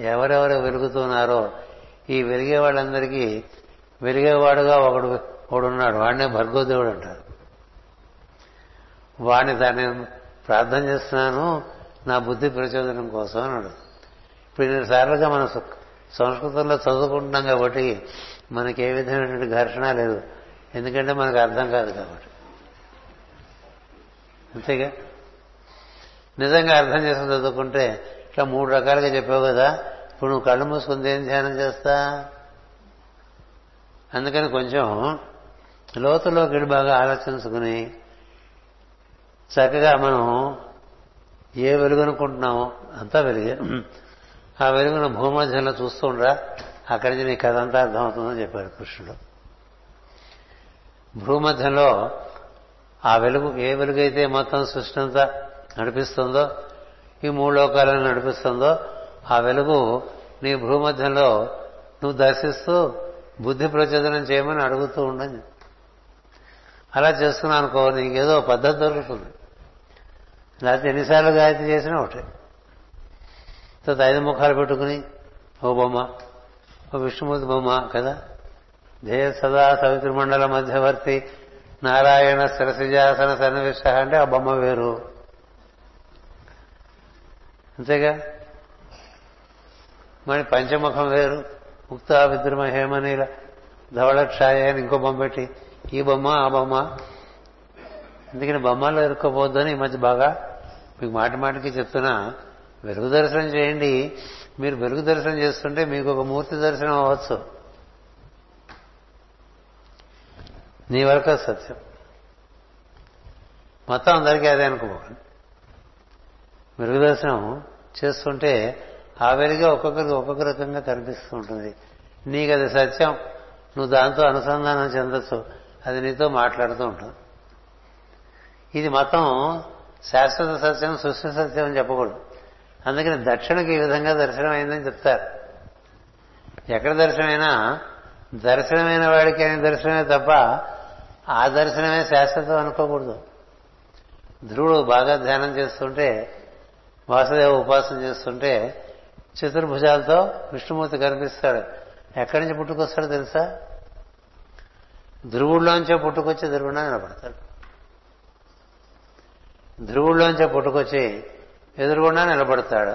Speaker 1: ఎవరెవరు వెలుగుతున్నారో ఈ వెలిగే వాళ్ళందరికీ వెలిగేవాడుగా ఒకడు ఒకడున్నాడు. వాడినే భర్గోదేవుడు అంటారు. వాడిని దాన్ని ప్రార్థన చేస్తున్నాను నా బుద్ధి ప్రచోదనం కోసం అన్నాడు ఇప్పుడు సార్లుగా మనం సంస్కృతంలో చదువుకుంటున్నాం కాబట్టి మనకి ఏ విధమైనటువంటి ఘర్షణ లేదు. ఎందుకంటే మనకు అర్థం కాదు కాబట్టి. అంతేగా? నిజంగా అర్థం చేసుకుని చదువుకుంటే ఇట్లా మూడు రకాలుగా చెప్పావు కదా ఇప్పుడు నువ్వు కళ్ళు మూసుకుంది ఏం ధ్యానం చేస్తా? అందుకని కొంచెం లోతులోకి బాగా ఆలోచించుకుని చక్కగా మనం ఏ వెలుగనుకుంటున్నామో అంతా వెలుగే. ఆ వెలుగును భూమధ్యంలో చూస్తూ ఉండరా? అక్కడి నుంచి నీ కథ అంతా అర్థమవుతుందని చెప్పాడు కృష్ణుడు. భూమధ్యంలో ఆ వెలుగు ఏ వెలుగైతే మొత్తం సృష్టి అంతా నడిపిస్తుందో ఈ మూడు లోకాలను నడిపిస్తుందో ఆ వెలుగు నీ భూమధ్యంలో నువ్వు దర్శిస్తూ బుద్ధి ప్రచోదనం చేయమని అడుగుతూ ఉండని. అలా చేస్తున్నావు అనుకో నీకేదో పద్ధతి దొరుకుతుంది. లేకపోతే ఎన్నిసార్లు గాయత్రి చేసినా ఒకటే. తర్వాత ఐదు ముఖాలు పెట్టుకుని ఓ బొమ్మ ఓ విష్ణుమూర్తి బొమ్మ కదా? ధ్యేయ సదా సవితృమండల మధ్యవర్తి నారాయణ సరసిజాసన సన్నివిష్ట అంటే ఆ బొమ్మ వేరు. అంతేగా? మరి పంచముఖం వేరు. ముక్త విద్రుమ హేమనీల ధవళక్షాయ అని ఇంకో బొమ్మ పెట్టి ఈ బొమ్మ ఆ బొమ్మ. అందుకని బొమ్మల్లో ఇరుక్కోపోద్దని ఈ మధ్య బాగా మీకు మాటి మాటికి చెప్తున్నా వెలుగు దర్శనం చేయండి. మీరు వెలుగు దర్శనం చేస్తుంటే మీకు ఒక మూర్తి దర్శనం అవ్వచ్చు. నీ వరకు సత్యం. మొత్తం అందరికీ అదే అనుకోకండి మెరుగు దర్శనం చేస్తుంటే ఆ వెలుగే ఒక్కొక్కరికి ఒక్కొక్క రకంగా కనిపిస్తూ ఉంటుంది. నీకు అది సత్యం. నువ్వు దాంతో అనుసంధానం చెందొచ్చు. అది నీతో మాట్లాడుతూ ఉంటుంది. ఇది మొత్తం శాశ్వత సత్యం సృష్టి సత్యం అని చెప్పకూడదు. అందుకని దక్షిణకి ఈ విధంగా దర్శనం అయిందని చెప్తారు. ఎక్కడ దర్శనమైనా దర్శనమైన వాడికి అయిన దర్శనమే తప్ప ఆ దర్శనమే శాశ్వతం అనుకోకూడదు. ధ్రువుడు బాగా ధ్యానం చేస్తుంటే వాసుదేవ ఉపాసన చేస్తుంటే చతుర్భుజాలతో విష్ణుమూర్తి కనిపిస్తాడు. ఎక్కడి నుంచి పుట్టుకొస్తాడో తెలుసా? ధ్రువుడిలోంచే పుట్టుకొచ్చి ధ్రువుడా నిలబడతాడు. ధ్రువుల్లోంచే పుట్టుకొచ్చి ఎదురుగుండా నిలబడతాడు.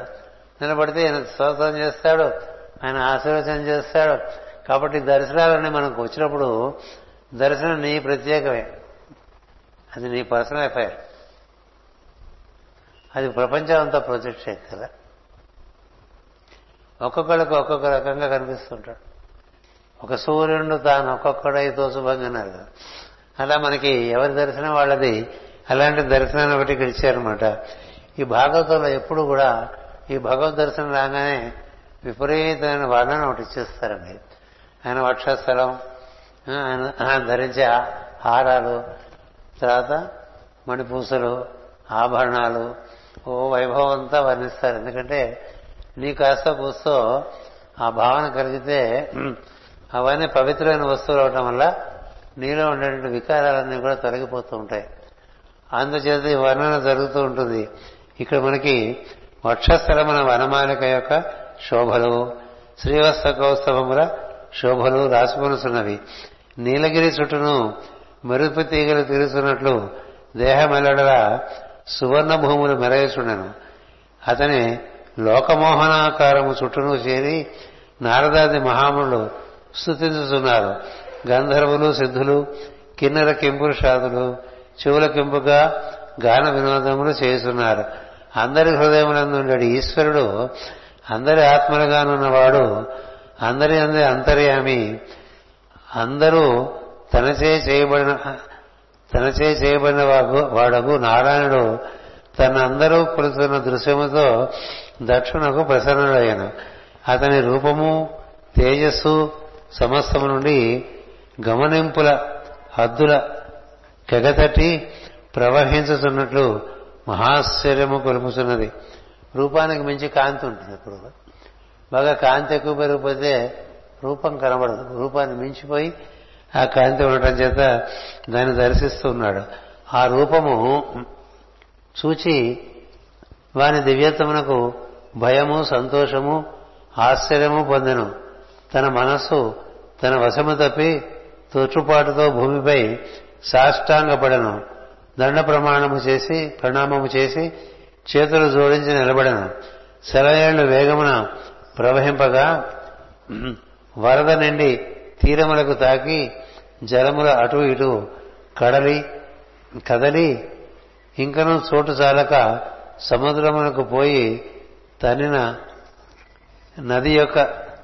Speaker 1: నిలబడితే ఆయన స్తోత్రం చేస్తాడు ఆయన ఆశీర్వచనం చేస్తాడు. కాబట్టి దర్శనాలన్నీ మనకు వచ్చినప్పుడు దర్శనం నీ ప్రత్యేకమే. అది నీ పర్సనల్ ఎఫైర్ అది ప్రపంచం అంతా ప్రొజెక్ట్ చేయదు కదా. ఒక్కొక్కడికి ఒక్కొక్క రకంగా కనిపిస్తుంటాడు. ఒక సూర్యుడు తాను ఒక్కొక్కడై తోసుభంగా అన్నారు కదా. అలా మనకి ఎవరి దర్శనం వాళ్ళది? అలాంటి దర్శనాన్ని ఒకటి ఇక్కడ ఇచ్చారనమాట ఈ భాగవతంలో ఎప్పుడు కూడా ఈ భగవద్ దర్శనం రాగానే విపరీతమైన వర్ణన ఒకటి ఇచ్చేస్తారండి. ఆయన వక్షస్థలం ఆయన ధరించే హారాలు తర్వాత మణిపూసలు ఆభరణాలు ఓ వైభవం అంతా వర్ణిస్తారు. ఎందుకంటే నీ కాస్త కూస్తో ఆ భావన కలిగితే అవన్నీ పవిత్రమైన వస్తువులు అవటం వల్ల నీలో ఉండేటువంటి వికారాలన్నీ కూడా తొలగిపోతూ ఉంటాయి. అందుచేత ఈ వర్ణన జరుగుతూ ఉంటుంది. ఇక్కడ మనకి వక్షస్థలమున వనమాలిక యొక్క శోభలు శ్రీవత్స కౌస్తవముల శోభలు రాసుకొనుసున్నవి నీలగిరి చుట్టూను మెరుపు తీగలు తీరుస్తున్నట్లు దేహమెల్లడల సువర్ణ భూములు మెరవేసుండెను అతని లోకమోహనాకారము చుట్టూను చేరి నారదాది మహాములు స్థుతించుతున్నారు గంధర్వులు సిద్ధులు కిన్నెర కింపురుషాదులు చెవులకింపుగా గాన వినోదములు చేస్తున్నారు. అందరి హృదయములందుండడు ఈశ్వరుడు. అందరి ఆత్మలుగానున్నవాడు. అందరి అందరి అంతర్యామి. అందరూ తనచే చేయబడిన తనచే చేయబడిన వాడగు నారాయణుడు. తన అందరూ కొలుతున్న దృశ్యముతో దక్షిణకు ప్రసన్నుడయ్యను. అతని రూపము తేజస్సు సమస్తము నుండి గమనింపుల హద్దుల కెగతట్టి ప్రవహించుతున్నట్లు మహాశ్చర్యము కొలుపుతున్నది రూపానికి మించి కాంతి ఉంటుంది ఇప్పుడు బాగా కాంతి ఎక్కువ పెరిగిపోతే రూపం కనబడదు. రూపాన్ని మించిపోయి ఆ కాంతి ఉండటం చేత దాన్ని దర్శిస్తున్నాడు. ఆ రూపము చూచి వాని దివ్యత్వమునకు భయము సంతోషము ఆశ్చర్యము పొందెను. తన మనస్సు తన వశము తప్పి తొచ్చుపాటుతో భూమిపై సాష్టాంగపడను. దండ ప్రమాణము చేసి ప్రణామము చేసి చేతులు జోడించి నిలబడను. సెలయేళ్ళు వేగమున ప్రవహింపగా వరద నిండి తీరములకు తాకి జలముల అటు ఇటు కడలి కదలి ఇంకనూ చోటు చాలక సముద్రమునకు పోయి తనిన నది యొక్క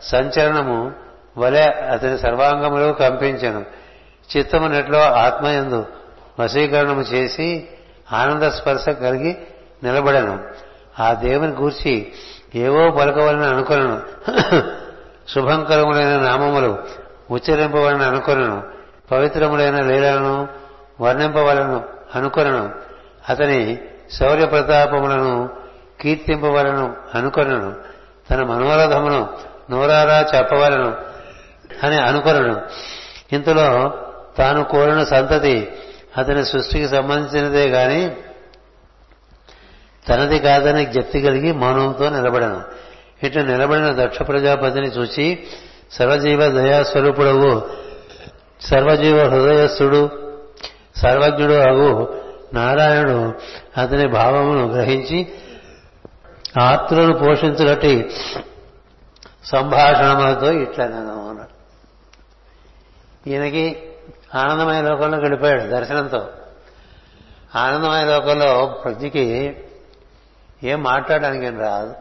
Speaker 1: సంచలనము వలె అతని సర్వాంగములకు కంపించను. చిత్తము నెట్లో ఆత్మయందు వశీకరణము చేసి ఆనంద స్పర్శ కలిగి నిలబడను. ఆ దేవుని గూర్చి ఏవో పలకవలని అనుకొనను. శుభంకరములైన నామములు ఉచ్చరింపవలని అనుకొనను. పవిత్రములైన లీలను వర్ణింపవలను అనుకొనను. అతని శౌర్య ప్రతాపములను కీర్తింపవలను అనుకొనను. తన మనోరథమును నోరారా చెప్పవలను అని అనుకొనను. ఇంతలో తాను కోరిన సంతతి అతని సృష్టికి సంబంధించినదే గాని తనది కాదని జప్తి కలిగి మౌనంతో నిలబడను. ఇట్లా నిలబడిన దక్ష ప్రజాపతిని చూచి సర్వజీవ దయాస్వరూపుడవు సర్వజీవ హృదయస్థుడు సర్వజ్ఞుడు అగు నారాయణుడు అతని భావమును గ్రహించి ఆత్రులను పోషించుగట్టి సంభాషణములతో ఇట్లా నేను అన్నాడు. ఈయనకి ఆనందమయ లోకంలో గడిపాడు దర్శనంతో. ఆనందమయ లోకంలో ప్రజకి ఏం మాట్లాడడానికి ఏం రాదు.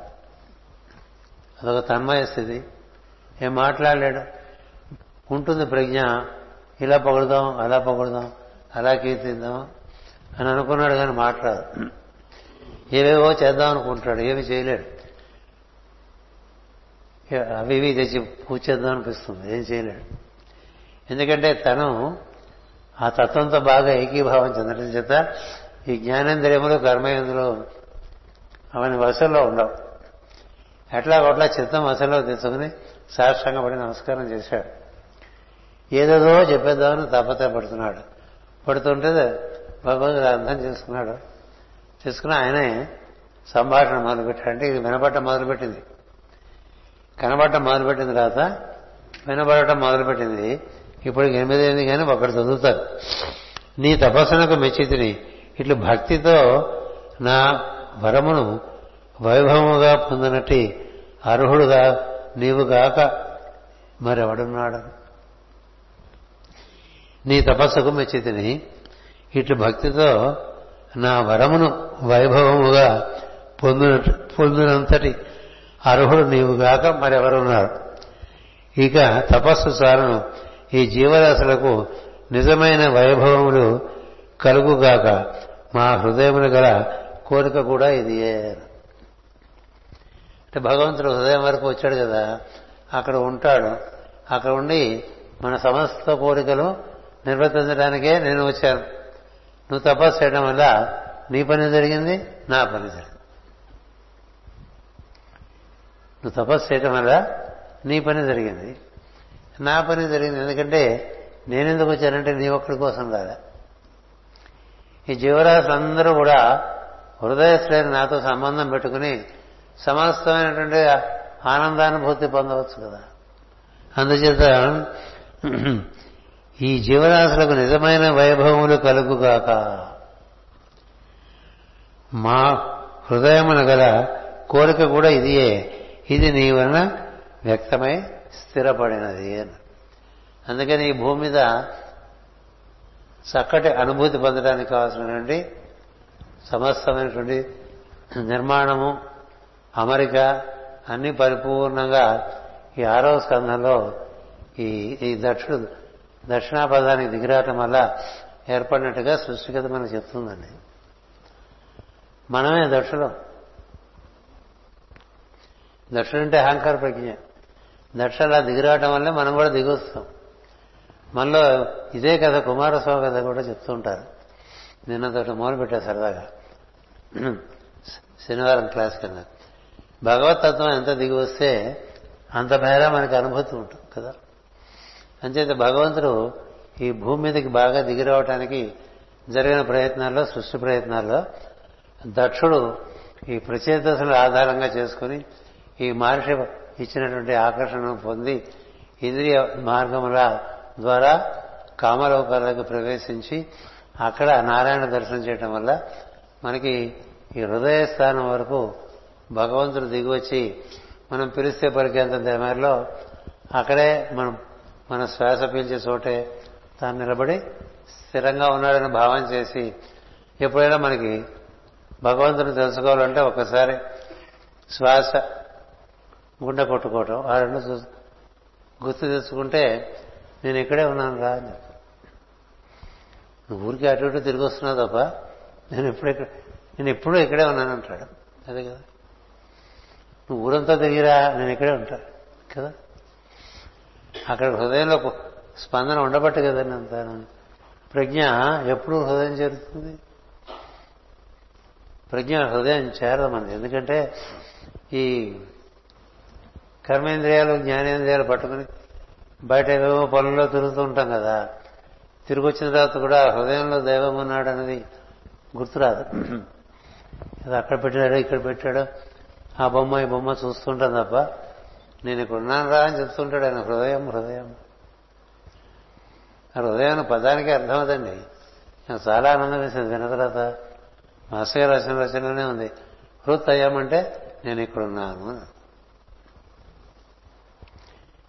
Speaker 1: అదొక తన్మయ స్థితి. ఏం మాట్లాడలేడు. ఉంటుంది ప్రజ్ఞ ఇలా పొగడదాం అలా పొగడదాం అలా కీర్తిద్దాం అని అనుకున్నాడు కానీ మాట్లాడు. ఏవేవో చేద్దాం అనుకుంటాడు ఏమి చేయలేడు. అవి ఇవి తెచ్చి పూజ చేద్దాం అనిపిస్తుంది ఏం చేయలేడు. ఎందుకంటే తను ఆ తత్వంతో బాగా ఏకీభావం చెందడం చేత ఈ జ్ఞానేంద్రియములు కర్మేంద్రులు అవని వసల్లో ఉండవు. ఎట్లా కొట్లా చిత్తం వసల్లో తెచ్చుకుని సాష్టాంగా పడి నమస్కారం చేశాడు. ఏదేదో చెప్పేద్దామని తపత్రపడుతున్నాడు పడుతుంటే భగవంతుడు అర్థం చేసుకున్నాడు. చేసుకుని ఆయనే సంభాషణ మొదలుపెట్టాడు. అంటే ఇది వినపడటం మొదలుపెట్టింది. కనబడటం మొదలుపెట్టిన తర్వాత వినబడటం మొదలుపెట్టింది. ఇప్పుడు ఎనిమిది అయింది కానీ ఒకటి చదువుతారు. నీ తపస్సునకు మెచ్చితిని. ఇట్లు భక్తితో నా వరమును వైభవముగా పొందినట్టి అర్హుడుగా నీవు గాక మరెవడున్నాడు? నీ తపస్సుకు మెచ్చితిని. ఇట్లు భక్తితో నా వరమును వైభవముగా పొందిన పొందినంతటి అర్హుడు నీవు నీవుగాక మరెవరున్నారు? ఇక తపస్సు సారును ఈ జీవరాశులకు నిజమైన వైభవములు కలుగుగాక మా హృదయములు గల కోరిక కూడా ఇది. అంటే భగవంతుడు హృదయం వరకు వచ్చాడు కదా అక్కడ ఉంటాడు. అక్కడ ఉండి మన సమస్త కోరికలు నిర్వర్తించడానికే నేను వచ్చాను. నువ్వు తపస్సు చేయడం వల్ల నీ పని జరిగింది నా పని జరిగింది. నువ్వు తపస్సు చేయడం వల్ల నీ పని జరిగింది. నా పని జరిగింది. ఎందుకంటే నేనెందుకు వచ్చానంటే నీ ఒక్కడి కోసం కాదా. ఈ జీవరాశులందరూ కూడా హృదయశ్రేణి నాతో సంబంధం పెట్టుకుని సమస్తమైనటువంటి ఆనందానుభూతి పొందవచ్చు కదా. అందుచేత ఈ జీవరాశులకు నిజమైన వైభవములు కలుగుగాక మా హృదయమున గల కోరిక కూడా ఇదియే. ఇది నీ వలన వ్యక్తమై స్థిరపడినది అని. అందుకని ఈ భూమి మీద చక్కటి అనుభూతి పొందడానికి కావాల్సినటువంటి సమస్తమైనటువంటి నిర్మాణము అమరిక అన్ని పరిపూర్ణంగా ఈ ఆరవ స్కంధంలో ఈ ఈ దక్షుడు దక్షిణాపదానికి దిగిరాటం వల్ల ఏర్పడినట్టుగా సృష్టిగత మనకు చెప్తుందండి. మనమే దక్షులం. దక్షుడు అంటే అహంకార ప్రజ్ఞ. దక్షలా దిగిరావటం వల్లే మనం కూడా దిగొస్తాం. మనలో ఇదే కథ కుమారస్వామి కథ కూడా చెప్తూ ఉంటారు. నిన్నతోటి మొదలు పెట్టారు సరదాగా. శనివారం క్లాస్ కింద భగవతత్వం ఎంత దిగి వస్తే అంత మేర మనకి అనుభూతి ఉంటుంది కదా. అంచేత భగవంతుడు ఈ భూమి మీదకి బాగా దిగిరావటానికి జరిగిన ప్రయత్నాల్లో సృష్టి ప్రయత్నాల్లో దక్షుడు ఈ ప్రచేతసులు ఆధారంగా చేసుకుని ఈ మహర్షి ఇచ్చినటువంటి ఆకర్షణను పొంది ఇంద్రియ మార్గముల ద్వారా కామలోకాలకు ప్రవేశించి అక్కడ నారాయణ దర్శనం చేయటం వల్ల మనకి ఈ హృదయ స్థానం వరకు భగవంతుడు దిగివచ్చి మనం పిలిస్తే పలికేంత మేరలో అక్కడే మనం మన శ్వాస పీల్చే చోటే తాను నిలబడి స్థిరంగా ఉన్నాడని భావం చేసి ఎప్పుడైనా మనకి భగవంతుని తెలుసుకోవాలంటే ఒకసారి శ్వాస గుండె కొట్టుకోవటం ఆ రెండు గుర్తు తెచ్చుకుంటే నేను ఇక్కడే ఉన్నాను రా అని నువ్వు ఊరికి అటు ఇటు తిరిగి వస్తున్నావు తప్ప నేను ఎప్పుడు ఇక్కడ నేను ఎప్పుడూ ఇక్కడే ఉన్నాను అంటాడు. అదే కదా. నువ్వు ఊరంతా తిరిగిరా నేను ఇక్కడే ఉంటా కదా? అక్కడ హృదయంలో స్పందన ఉండబట్టు కదా నేను ప్రజ్ఞ ఎప్పుడు హృదయం చేరుతుంది? ప్రజ్ఞ హృదయం చేరదు మనది ఎందుకంటే ఈ కర్మేంద్రియాలు జ్ఞానేంద్రియాలు పట్టుకుని బయట ఏవేవో పనుల్లో తిరుగుతూ ఉంటాం కదా. తిరిగి వచ్చిన తర్వాత కూడా హృదయంలో దైవం ఉన్నాడు అనేది గుర్తురాదు. అది అక్కడ పెట్టాడో ఇక్కడ పెట్టాడో ఆ బొమ్మ ఈ బొమ్మ చూస్తుంటాం తప్ప నేను ఇక్కడ ఉన్నాను రా అని చెప్తుంటాడు ఆయన. హృదయం హృదయం. ఆ హృదయం పదానికి అర్థమవుతండి నాకు చాలా ఆనందం వేసింది విన్న తర్వాత మాస్టర్ గారు రచన రచనలోనే ఉంది. హృదయం అంటే నేను ఇక్కడ ఉన్నాను.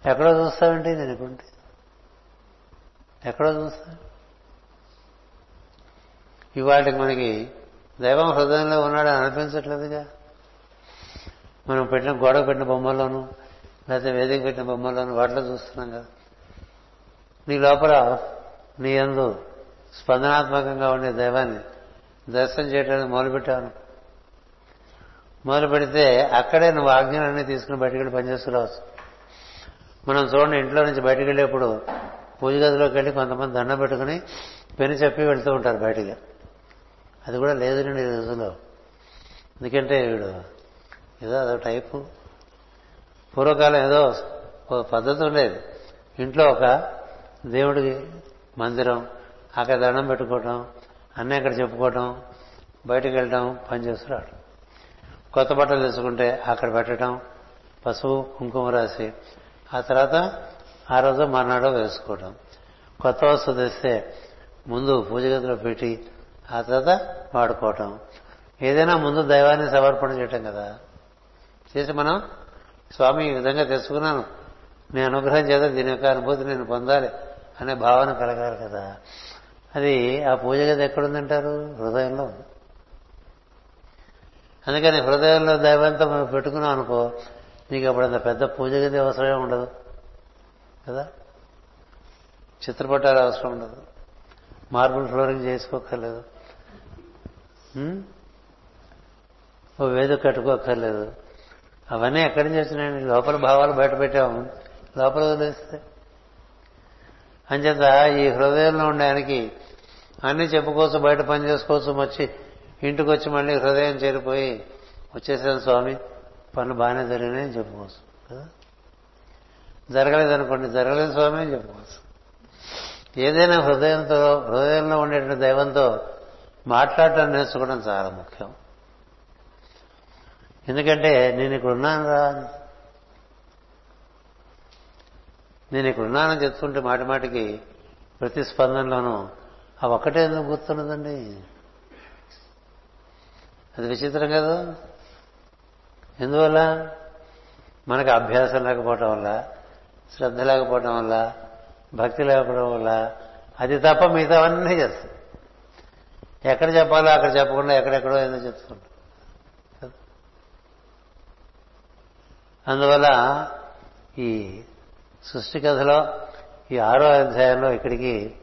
Speaker 1: ఎక్కడో చూస్తావేంటి నేను ఇప్పుడుంటే ఎక్కడో చూస్తా? ఇవాటికి మనకి దైవం హృదయంలో ఉన్నాడని అనిపించట్లేదుగా? మనం పెట్టిన గోడ పెట్టిన బొమ్మల్లోనూ లేకపోతే వేదిక పెట్టిన బొమ్మల్లోనూ వాటిలో చూస్తున్నాం కదా. నీ లోపల నీ అందు స్పందనాత్మకంగా ఉండే దైవాన్ని దర్శనం చేయడానికి మొదలుపెట్టాను మొదలు పెడితే అక్కడే నువ్వు ఆజ్ఞలన్నీ తీసుకుని బయటకెళ్ళి వెళ్ళి పనిచేస్తున్నావచ్చు మనం చూడండి ఇంట్లో నుంచి బయటకు వెళ్ళేప్పుడు పూజ గదిలోకి వెళ్ళి కొంతమంది దండం పెట్టుకుని పెని చెప్పి వెళ్తూ ఉంటారు బయటికి. అది కూడా లేదు నేను ఈ రోజుల్లో. ఎందుకంటే వీడు ఏదో అదో టైపు. పూర్వకాలం ఏదో ఒక పద్ధతి ఉండేది. ఇంట్లో ఒక దేవుడికి మందిరం అక్కడ దండం పెట్టుకోవటం అన్నీ అక్కడ చెప్పుకోవటం బయటకు వెళ్ళటం పనిచేస్తున్నాడు కొత్త బట్టలు తెచ్చుకుంటే అక్కడ పెట్టడం పసుపు కుంకుమ రాసి ఆ తర్వాత ఆ రోజు మర్నాడు వేసుకోవడం. కొత్త వస్తువు తెస్తే ముందు పూజ గదిలో పెట్టి ఆ తర్వాత వాడుకోవటం. ఏదైనా ముందు దైవాన్ని సమర్పణ చేయటం కదా. చేసి మనం స్వామి ఈ విధంగా తెచ్చుకున్నాను నీ అనుగ్రహం చేత దీని యొక్క అనుభూతి నేను పొందాలి అనే భావన కలగాలి కదా. అది ఆ పూజ గది ఎక్కడుందంటారు? హృదయంలో ఉంది. అందుకని హృదయంలో దైవంతో మనం పెట్టుకున్నాం అనుకో నీకు అప్పుడు అంత పెద్ద పూజ గది అవసరమే ఉండదు. కదా? చిత్రపటాలు అవసరం ఉండదు. Marble flooring చేసుకోక్కర్లేదు. ఓ వేదిక కట్టుకోక్కర్లేదు. అవన్నీ ఎక్కడి నుంచి వచ్చినాయండి? లోపల భావాలు బయట పెట్టాము. లోపల వదిలేస్తే. అంచేత ఈ హృదయంలో ఉండడానికి అన్ని చెప్పుకోవచ్చు బయట పని చేసుకోవచ్చు వచ్చి ఇంటికి వచ్చి మళ్ళీ హృదయం చేరిపోయి వచ్చేసాను స్వామి. పనులు బాగానే జరిగినాయని చెప్పుకోవచ్చు కదా? జరగలేదనుకోండి జరగలేదు స్వామి అని చెప్పుకోవచ్చు. ఏదైనా హృదయంతో హృదయంలో ఉండేటువంటి దైవంతో మాట్లాడటం నేర్చుకోవడం చాలా ముఖ్యం. ఎందుకంటే నేను ఇక్కడ ఉన్నాను రా నేను ఇక్కడ ఉన్నానని చెప్తుంటే మాటి మాటికి ప్రతి స్పందనలోనూ ఆ ఒక్కటే ఎందుకు గుర్తున్నదండి అది విచిత్రం కదా? ఎందువల్ల? మనకు అభ్యాసం లేకపోవటం వల్ల శ్రద్ధ లేకపోవటం వల్ల భక్తి లేకపోవడం వల్ల అది తప్ప మిగతావన్నీ చేస్తాం. ఎక్కడ చెప్పాలో అక్కడ చెప్పకుండా ఎక్కడెక్కడో ఏదో చెప్తుంటాం అందువల్ల ఈ సృష్టి కథలో ఈ ఆరో అధ్యాయంలో ఇక్కడికి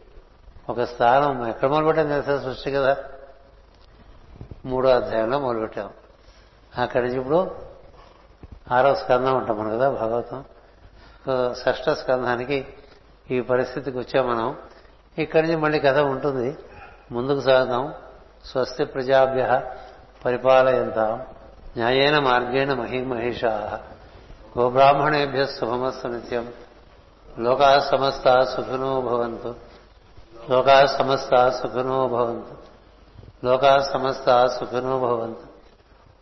Speaker 1: ఒక స్థానం ఎక్కడ మొదలుపెట్టాం తెలుసా? సృష్టి కథ? మూడో అధ్యాయంలో మొదలుపెట్టాం. అక్కడి నుంచి ఇప్పుడు ఆరో స్కందం ఉంటాం మనం కదా భాగవతం. షష్ఠ స్కంధానికి ఈ పరిస్థితికి వచ్చాం మనం. ఇక్కడి నుంచి మళ్ళీ కథ ఉంటుంది. ముందుకు సాగుదాం స్వస్తి ప్రజాభ్య పరిపాలయంతాం. న్యాయేన మార్గేణ మహిమహేషా. గోబ్రాహ్మణేభ్య శుభమస్సు నిత్యం. లోకా సమస్త సుఖినో భవంతు. లోకా సమస్త సుఖినో భవంతు. లోకా సమస్త సుఖినో భవంతు.